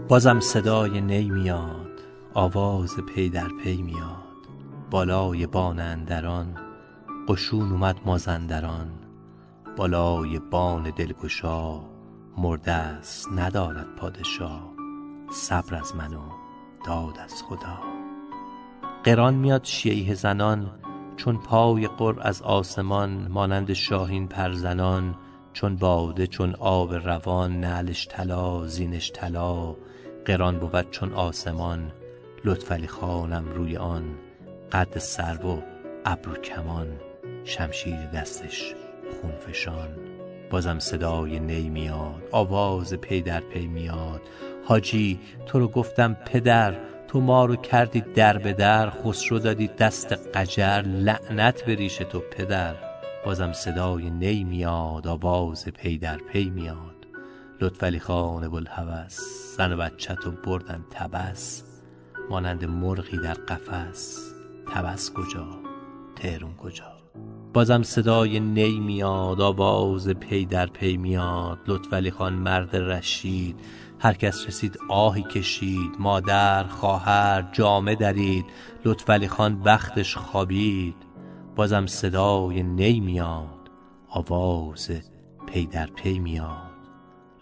بازم صدای نی میاد آواز پی در پی میاد. بالای بان اندران قشون اومد مازندران. بالای بان دلگشا مرده است ندارد پادشاه. صبر از منو داد از خدا. قران میاد شیعه زنان چون پای قر از آسمان مانند شاهین پرزنان چون باده چون آب روان نعلش طلا زینش طلا. قران بود چون آسمان لطفعلی خانم روان قد سرو و ابرو کمان شمشیر دستش خونفشان بازم صدای نی میاد آواز پی در پی میاد. حاجی تو را گفتم پدر تو ما رو کردی در به در خسرو دادی دست قجر لعنت به ریش تو پدر. بازم صدای نی میاد آواز پی در پی میاد. لطفعلی خان بلحوث زن و بچه تو بردن تبس. مانند مرغی در قفس. تبس کجا؟ تهرون کجا؟ بازم صدای نی میاد آواز پی در پی میاد. لطفعلی خان مرد رشید هر کس رسید آهی کشید. مادر خواهر جامه درید. لطفعلی خان بختش خوابید. بازم صدای نی میاد آواز پی در پی میاد.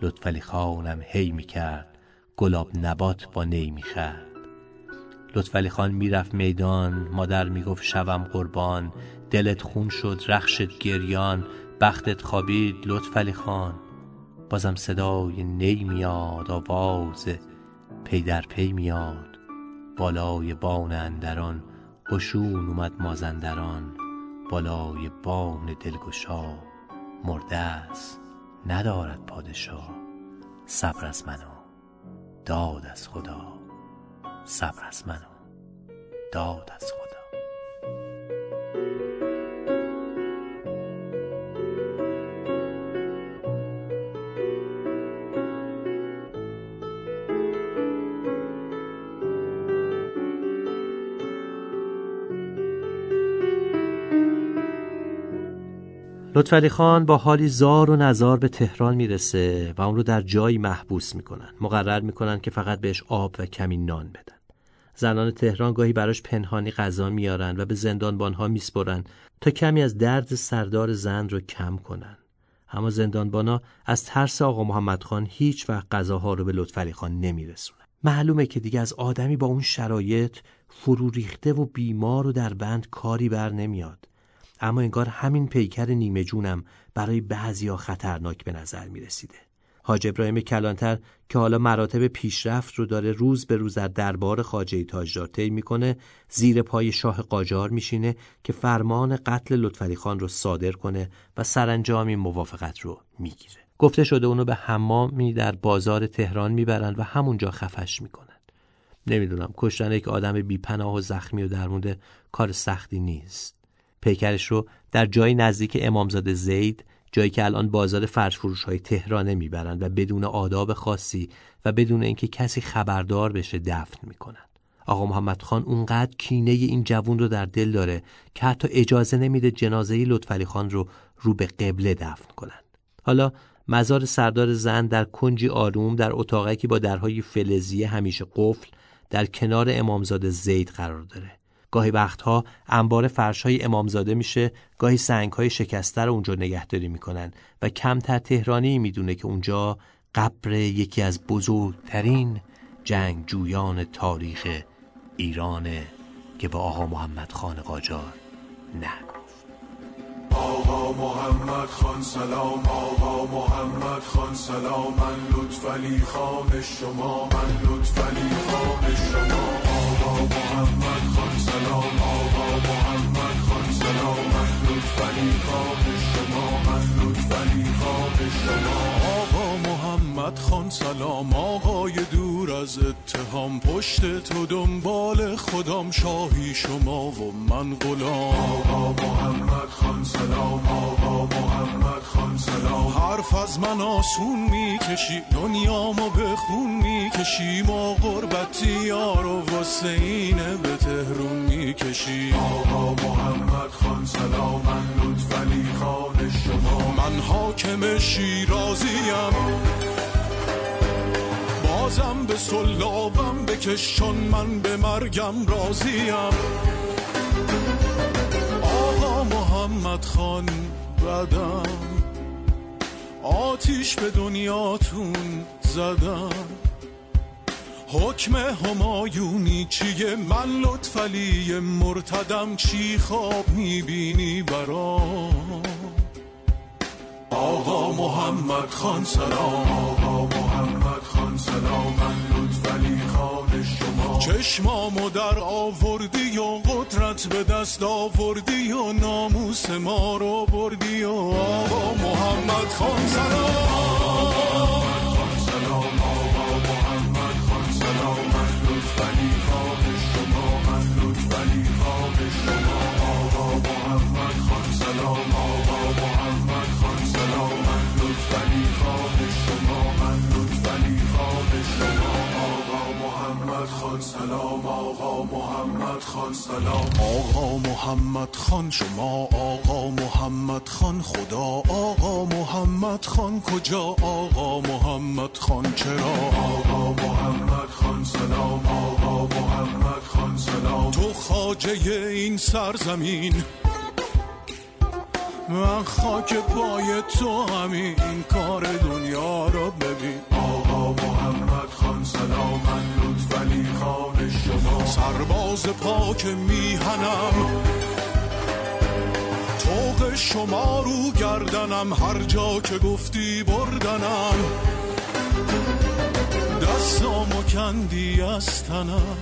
لطفعلی خانم هی می‌کرد گلاب نبات با نی می‌خرد. لطفعلی خان می‌رفت میدان مادر می‌گفت شوم قربان دلت خون شد رخشت گریان بختت خوابید لطفعلی خان. بازم صدای نی میاد آواز پی در پی میاد. بالای بان اندران قشون اومد مازندران. بالای بان دلگشا مرده است ندارد پادشاه صبر از منو داد از خدا. صبر از منو داد از خدا. لطفعلی خان با حالی زار و نزار به تهران می‌رسه و اون رو در جایی محبوس می‌کنن. مقرر می‌کنن که فقط بهش آب و کمی نان بدن. زنان تهران گاهی براش پنهانی غذا میارن و به زندانبانها میسپرن تا کمی از درد سردار زن رو کم کنن. اما زندانبانا از ترس آقا محمد خان هیچ وقت غذاها رو به لطفعلی خان نمیرسونن. معلومه که دیگه از آدمی با اون شرایط فرو ریخته و بیمار و در بند کاری بر نمیاد. اما انگار همین پیکر نیمه جونم برای بعضیا خطرناک به نظر می رسیده. حاج ابراهیم کلانتر که حالا مراتب پیشرفت رو داره روز به روز در دربار خاجه تاجدار طی می‌کنه زیر پای شاه قاجار میشینه که فرمان قتل لطفعلی خان رو صادر کنه و سرانجام این موافقت رو می‌گیره. گفته شده اونو به حمامی در بازار تهران می‌برن و همونجا خفش می‌کنن نمی‌دونم کشتن یک آدم بیپناه و زخمی و درمونده کار سختی نیست. پیکرش رو در جایی نزدیک امامزاده زید جایی که الان بازار فرش فروش های تهرانه می‌برند و بدون آداب خاصی و بدون اینکه کسی خبردار بشه دفن می‌کنن آقا محمد خان اونقدر کینه این جوون رو در دل داره که حتی اجازه نمیده جنازه لطفعلی خان رو رو به قبله دفن کنن حالا مزار سردار زن در کنجی آروم در اتاقی که با درهای فلزی همیشه قفل در کنار امامزاده زید قرار داره. گاهی وقتها انبار فرشهای امامزاده میشه گاهی سنگهای شکسته رو اونجا نگهداری می‌کنن و کمتر تهرانی می‌دونه که اونجا قبر یکی از بزرگترین جنگجویان تاریخ ایرانه که با آقا محمد خان قاجار نگفت آقا محمد خان سلام. آقا محمد خان سلام. من لطفلی خان شما من لطفلی خان شما. آقا محمد خان سلام. آقا محمد خان سلام. من لطفلی خان شما من لطفلی خان شما. محمد خان سلام. آقای دور از اتهام پشت تو دنبال خودم. شاهی شما و من غلام. آقا محمد خان سلام. آقا محمد خان سلام. حرف از من آسون می‌کشی. دنیامو به خون می‌کشی ما غربتی یارو واسه اینه به تهرون می‌کشی. آقا محمد خان سلام. من لطفلی خان شما. من حاکم شیرازیم بازم به سلابم بکشون من به مرگم راضیم. آقا محمد خان بدم آتیش به دنیاتون زدم. حکم همایونی چیه؟ من لطفلی مرتدم چی خواب می‌بینی برام؟ آقا محمد خان سلام. آقا محمد خان سلام. من لطفلی خان شما. چشمامو در آوردی و قدرت به دست آوردی و ناموس ما رو بردی و آقا محمد خان سلام. سلام آقا محمد سلام آقا محمد خان سلام. آقا محمد خان شما آقا محمد خان خدا. آقا محمد خان کجا؟ آقا محمد خان چرا؟ آقا محمد خان سلام. آقا محمد خان سلام. تو خاجه این سرزمین. من خاک پای تو همین کار دنیا رو سرباز پاک میهنم. توق شما رو گردنم هر جا که گفتی بردنم. دستامو کندی از تنم.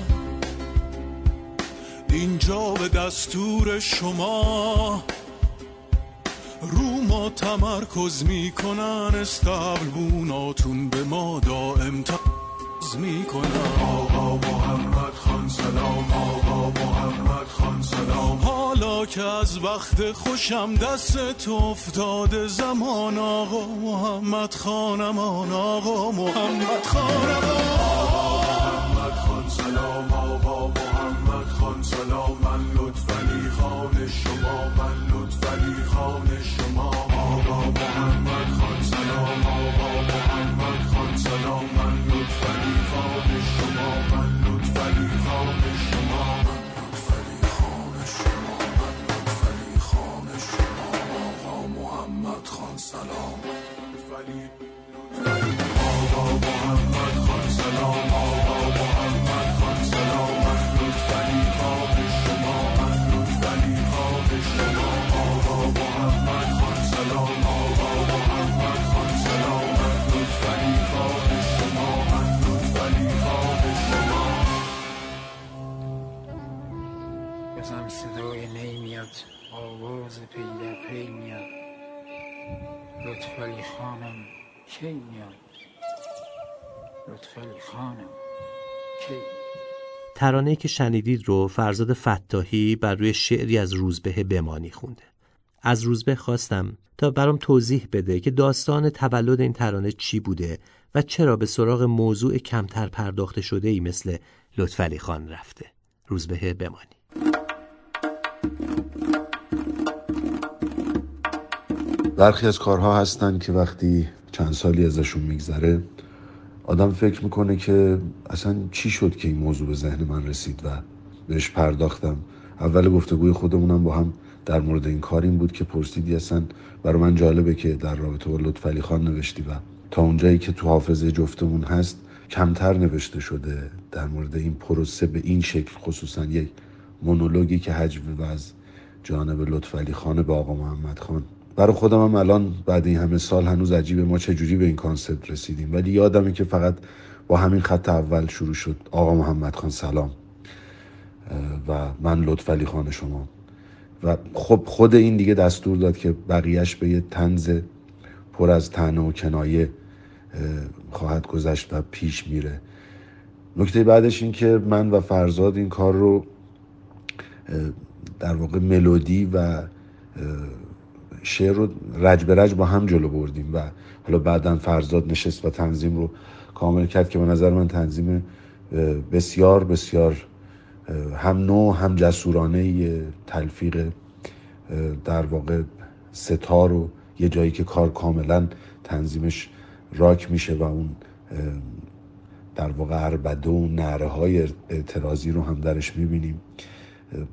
اینجا به دستور شما. رو ما تمرکز می‌کنن استقلبوناتون به ما دائم تز می‌کنن آقا محمد خان سلام. آقا محمد خان سلام. حالا که از وقت خوشم دست تو افتاده زمان آقا محمد خانم آن آقا محمد خانم. آقا محمد خان سلام. آقا محمد خان سلام. من لطفلی خان شما من لطفلی خان میاد آواز پی در پی میاد. لطفالی خانم کی میاد؟ لطفالی خانم کی؟ ترانه که شنیدید رو فرزاد فتاحی بر روی شعری از روزبه بمانی خونده. از روزبه خواستم تا برام توضیح بده که داستان تولد این ترانه چی بوده و چرا به سراغ موضوع کمتر پرداخته شده ای مثل لطفعلی خان رفته. روزبه بمانی. برخی از کارها هستن که وقتی چند سالی ازشون میگذره آدم فکر می‌کنه که اصلا چی شد که این موضوع به ذهن من رسید و بهش پرداختم. اول گفتگوی خودمونم با هم در مورد این کار این بود که پرسیدی اصلا برای من جالبه که در رابطه با لطفعلی خان نوشتی و تا اونجایی که تو حافظه جفتمون هست کمتر نوشته شده در مورد این پروسه به این شکل خصوصا یک مونولوگی که حجم از جانب لطفعلی خان به آقا محمد خان. برای خودم هم الان بعد این همه سال هنوز عجیبه ما چجوری به این کانسپت رسیدیم. ولی یادمه که فقط با همین خط اول شروع شد. آقا محمد خان سلام. و من لطفعلی خان شما. و خب خود این دیگه دستور داد که بقیهش به یه تنز پر از تنه و کنایه خواهد گذشت و پیش میره. نکته بعدش این که من و فرزاد این کار رو در واقع ملودی و شعر رو رج به رج با هم جلو بردیم و حالا بعدا فرزاد نشست و تنظیم رو کامل کرد که به نظر من تنظیم بسیار بسیار هم نو هم جسورانه تلفیق در واقع ستار و یه جایی که کار کاملا تنظیمش راک میشه و اون در واقع عربده و نعره های اعتراضی رو هم درش می‌بینیم.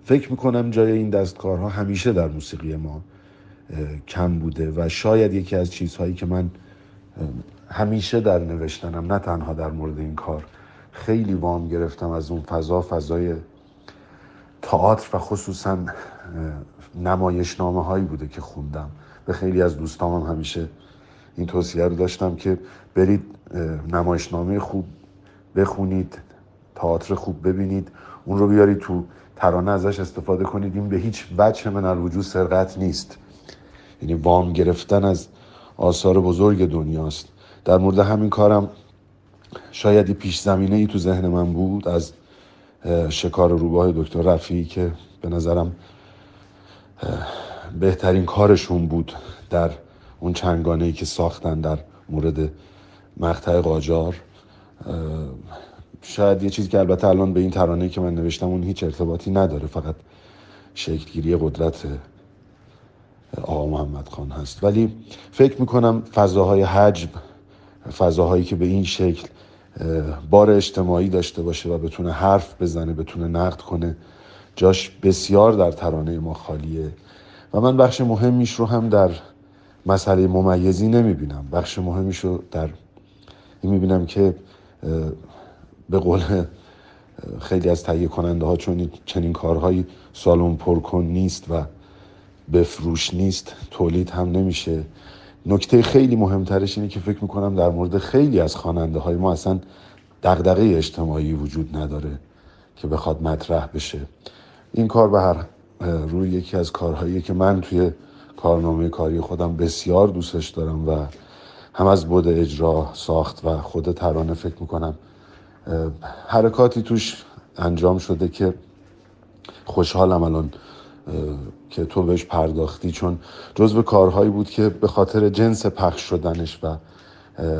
فکر می‌کنم جای این دستکارها همیشه در موسیقی ما کم بوده و شاید یکی از چیزهایی که من همیشه در نوشتنم نه تنها در مورد این کار خیلی وام گرفتم از اون فضا فضای تئاتر و خصوصا نمایشنامه هایی بوده که خوندم. به خیلی از دوستامم همیشه این توصیه رو داشتم که برید نمایشنامه خوب بخونید تئاتر خوب ببینید اون رو بیارید تو ترانه ازش استفاده کنید. این به هیچ وجه من الوجود سرقت نیست. یعنی وام گرفتن از آثار بزرگ دنیاست. در مورد همین کارم شاید پیش زمینه ای تو ذهن من بود از شکار روباه دکتر رفیعی که به نظرم بهترین کارشون بود در اون چنگانه ای که ساختن در مورد مقطع قاجار. شاید یه چیزی که البته الان به این ترانه که من نوشتم اون هیچ ارتباطی نداره فقط شکلگیری قدرت آقا محمد خان هست. ولی فکر می‌کنم فضاهای حجم فضاهایی که به این شکل بار اجتماعی داشته باشه و بتونه حرف بزنه بتونه نقد کنه جاش بسیار در ترانه ما خالیه. و من بخش مهمیش رو هم در مسئله ممیزی نمی‌بینم. بخش مهمیش رو در این می‌بینم که به قول خیلی از تهیه کننده ها چون چنین کارهایی سالن پرکن نیست و بفروش نیست تولید هم نمیشه. نکته خیلی مهمترش اینه که فکر می‌کنم در مورد خیلی از خواننده های ما اصلا دغدغه اجتماعی وجود نداره که بخواد مطرح بشه. این کار به هر روی یکی از کارهایی که من توی کارنامه کاری خودم بسیار دوستش دارم و هم از بود اجرا ساخت و خود ترانه فکر می‌کنم حرکاتی توش انجام شده که خوشحالم الان که تو بهش پرداختی چون جزو کارهایی بود که به خاطر جنس پخش شدنش و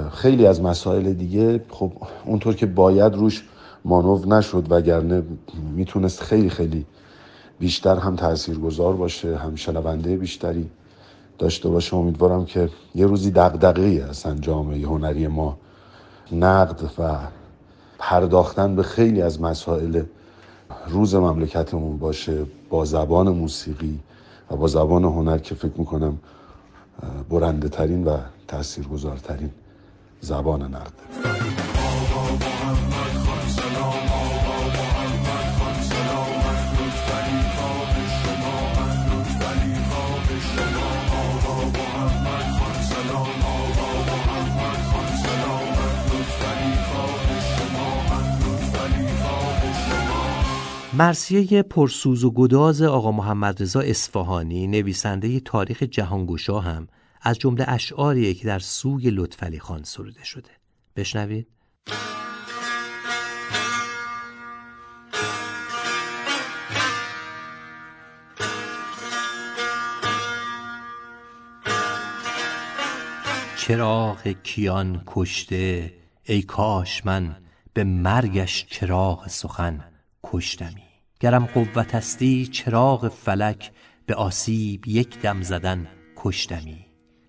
خیلی از مسائل دیگه خب اونطور که باید روش مانو نشد وگرنه می‌تونست خیلی خیلی بیشتر هم تاثیرگذار باشه هم شنونده بیشتری داشته باشه. امیدوارم که یه روزی دغدغه اصلا جامعه هنری ما نقد و پرداختن به خیلی از مسائل روز مملکتمون باشه با زبان موسیقی و با زبان هنر که فکر می‌کنم برنده ترین و تاثیرگذارترین زبان نقد. مرسیه پرسوز و گداز آقا محمد رضا اصفهانی نویسنده تاریخ جهانگشا هم از جمله اشعاریه که در سوی لطفعلی خان سروده شده. بشنوید. چراغ کیان کشته ای کاش من به مرگش چراغ سخن. کشتمی. گرم قوت استی چراغ فلک به آسیب یک دم زدن کشتمی.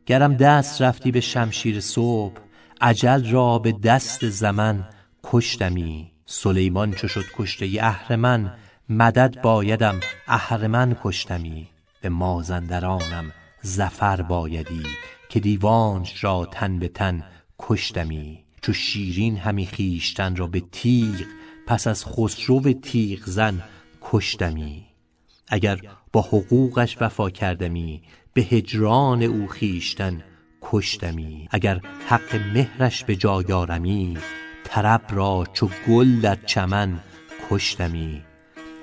گرم دست رفتی به شمشیر صبح اجل را به دست زمن کشتمی. سلیمان چو شد کشته اهرمن مدد بایدم اهرمن کشتمی. به مازندرانم ظفر بایدی که دیوانش را تن به تن کشتمی. چو شیرین همی خویشتن را به تیغ پس از خسرو تیغ زن کشتمی. اگر با حقوقش وفا کردمی به هجران او خویشتن کشتمی. اگر حق مهرش به جای آرمی طرب را چو گل در چمن کشتمی.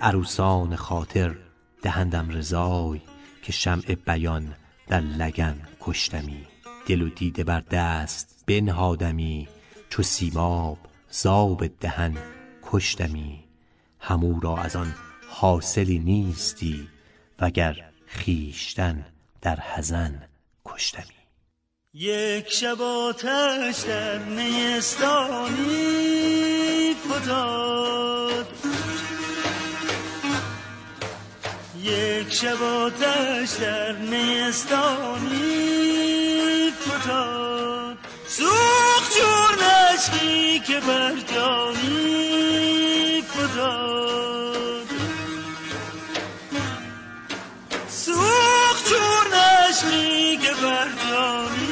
عروسان خاطر دهندم رضای که شمع بیان در لگن کشتمی. دل و دیده بر دست بنهادمی چو سیماب زآب دهن کشتمی همو را از آن حاصلی نیستی وگر خویشتن در حزن کشتمی. یک شب آتش در نیستانی فتاد. یک شب آتش در نیستانی فتاد. سوخت چون اشکی که بر جانی فتاد سوخت چون اشکی که بر جانی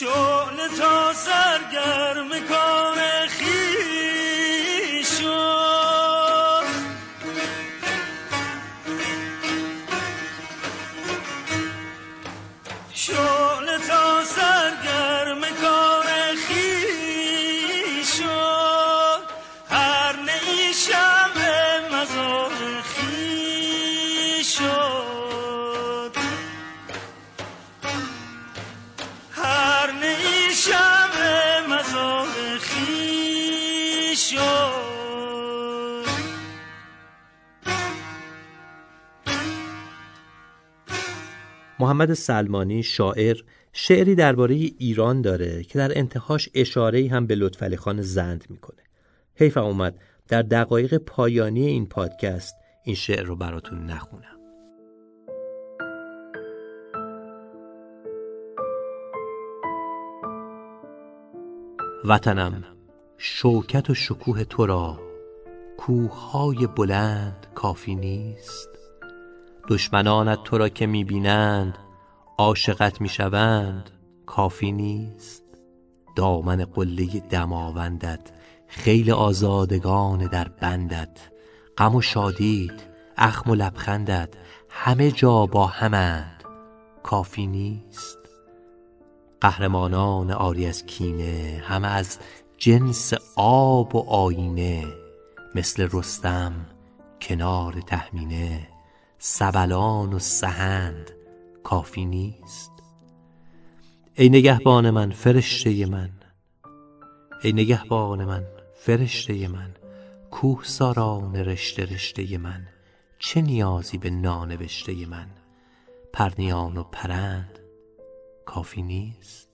شعله تا سرگرم کار محمد سلمانی شاعر شعری درباره ایران داره که در انتهاش اشاره‌ای هم به لطفعلی خان زند می‌کنه. حیف اومد در دقایق پایانی این پادکست این شعر رو براتون نخونم. وطنم شوکت و شکوه تو را کوههای بلند کافی نیست. دشمنانت تو را که می‌بینند عاشقت می‌شوند کافی نیست. دامن قله دماوندت خیل آزادگان در بندت. غم و شادیت اخم و لبخندت همه جا با همند. کافی نیست. قهرمانان آری از کینه همه از جنس آب و آینه مثل رستم کنار تهمینه. سبلان و سهند کافی نیست. ای نگهبان من فرشته من. ای نگهبان من فرشته من. کوه ساران رشته رشته من. چه نیازی به نانوشته من؟ پرنیان و پرند کافی نیست.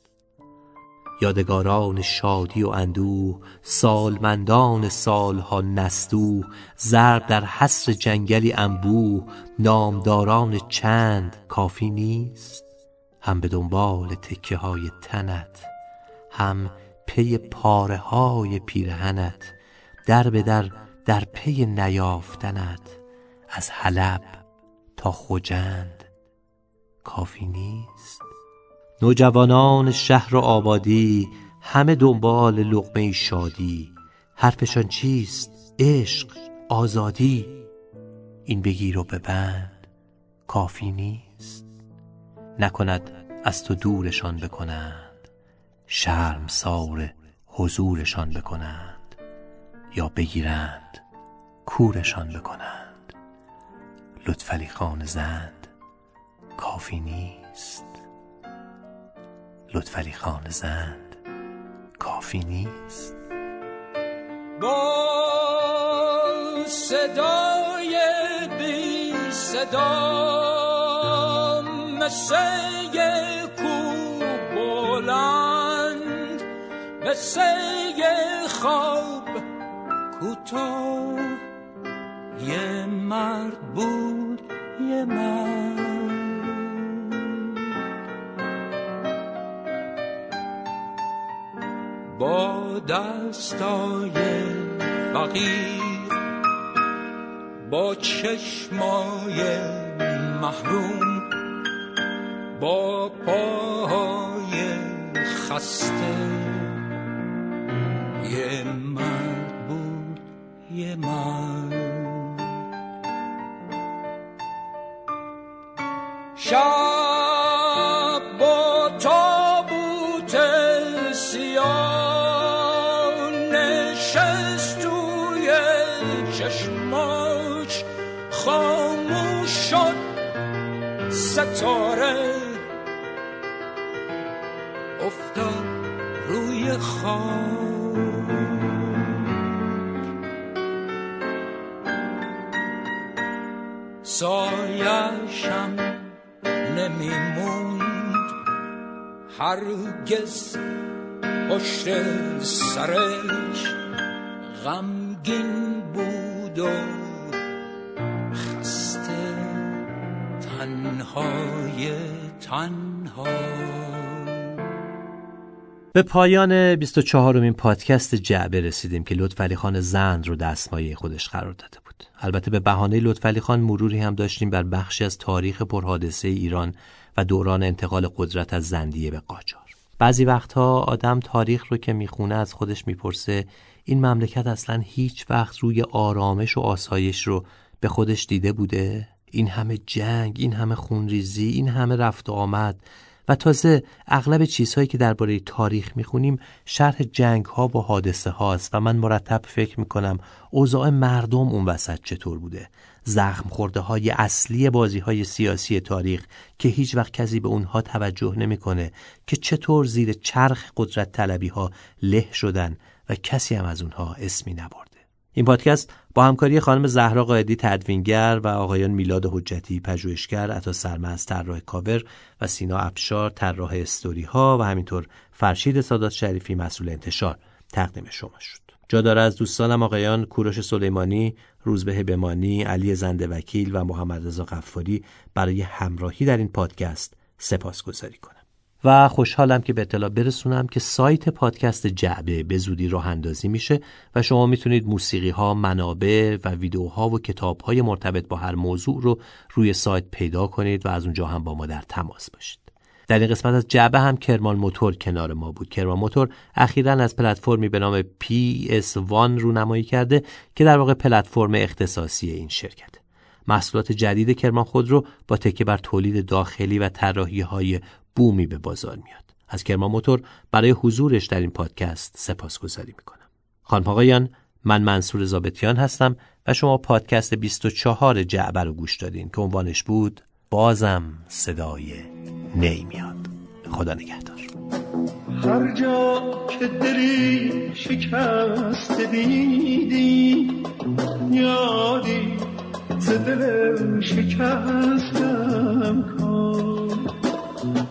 یادگاران شادی و اندوه سالمندان سالها نستوه ضرب در حصر جنگلی انبوه نامداران چند کافی نیست. هم به دنبال تکه های تنت هم پی پاره های پیرهنت در به در در پی نیافتنت. از حلب تا خجند کافی نیست. نوجوانان شهر و آبادی همه دنبال لقمه شادی. حرفشان چیست؟ عشق آزادی. این بگیر و ببند کافی نیست. نکند از تو دورشان بکنند شرم سار حضورشان بکنند. یا بگیرند کورشان بکنند. لطفلی خان زند کافی نیست. لطفلی خان زند. کافی نیست. با صدای بی صدا مثل کو بلند مثل خواب کوتاه. یه مرد بود یه مرد دستای فقیر با چشمای محروم با پاهای خسته. یه مرد بود یه مرد ستاره. افتاد روی خاک. سایشم نمیموند. هرگز پشت سرش غمگین بود و تنهای تنها به پایان 24 امین پادکست جعبه رسیدیم که لطفعلی خان زند رو دستمایه خودش قرار داده بود. البته به بهانه لطفعلی خان مروری هم داشتیم بر بخشی از تاریخ پرحادثه ایران و دوران انتقال قدرت از زندیه به قاجار. بعضی وقتها آدم تاریخ رو که می‌خونه از خودش می‌پرسه این مملکت اصلا هیچ وقت روی آرامش و آسایش رو به خودش دیده بوده؟ این همه جنگ، این همه خونریزی، این همه رفت و آمد. و تازه اغلب چیزهایی که درباره تاریخ می‌خونیم شرح جنگ ها و حادثه هاست و من مرتب فکر می‌کنم اوضاع مردم اون وسط چطور بوده. زخم خورده های اصلی بازی های سیاسی تاریخ که هیچ وقت کسی به اونها توجه نمی‌کنه که چطور زیر چرخ قدرت طلبی ها له شدن و کسی هم از اونها اسمی نبرده این پادکست با همکاری خانم زهرا قائدی تدوینگر و آقایان میلاد حجتی پژوهشگر عطا سرمز طراح کاور و سینا افشار طراح استوری ها و همینطور فرشید سادات شریفی مسئول انتشار تقدیم شما شد جا از دوستانم آقایان کوروش سلیمانی، روزبه بمانی، علی زنده وکیل و محمد رضا غفاری برای همراهی در این پادکست سپاسگزاری کنم. و خوشحالم که به اطلاع برسونم که سایت پادکست جعبه به زودی راه اندازی میشه و شما می‌تونید موسیقی ها، منابع و ویدیوها و کتاب های مرتبط با هر موضوع رو روی سایت پیدا کنید و از اونجا هم با ما در تماس باشید. در این قسمت از جعبه هم کرمان موتور کنار ما بود. کرمان موتور اخیرا از پلتفرمی به نام PS1 رونمایی کرده که در واقع پلتفرم اختصاصی این شرکت. محصولات جدید کرمان خودرو با تکیه بر تولید داخلی و طراحی های بومی به بازار میاد. از کرمان موتور برای حضورش در این پادکست سپاسگزاری می‌کنم. خانم آقایان من منصور زابتیان هستم و شما پادکست 24 جعبه رو گوش دادین که عنوانش بود بازم صدای نی میاد. خدا نگهدار. هر جا که دلی شکست دیدی یادی ز دل شکستم کن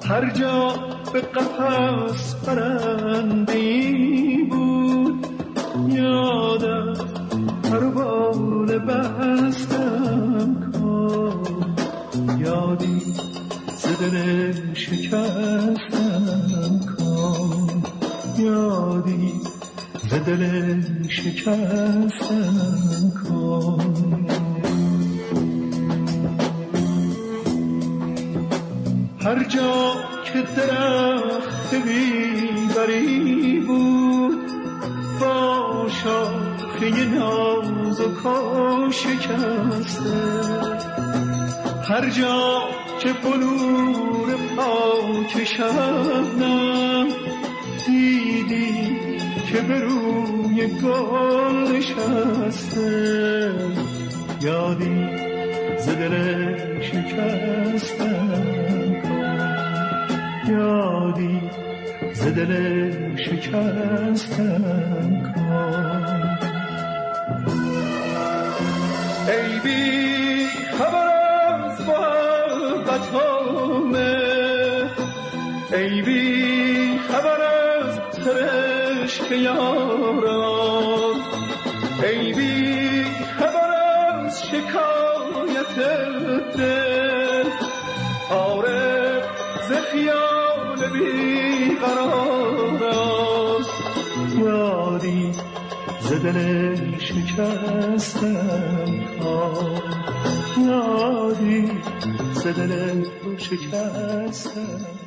هر جا به قفص پرندی بود. یادم پروانه بستم کن. یادی ز دل شکستم کن. یادی ز دل شکستم کن. هر جا که درخت بیبری بود با شاخه ناز و شکسته. هر جا که بلور پاک شبنم دیدی که به روی گل نشسته. یادی زدل شکستم کن یادی زدل شکستم کن. ای بی خبر از محبتانه ای بی خبر از سرشک یارم دل شکستم. یادی ز دل شکستم.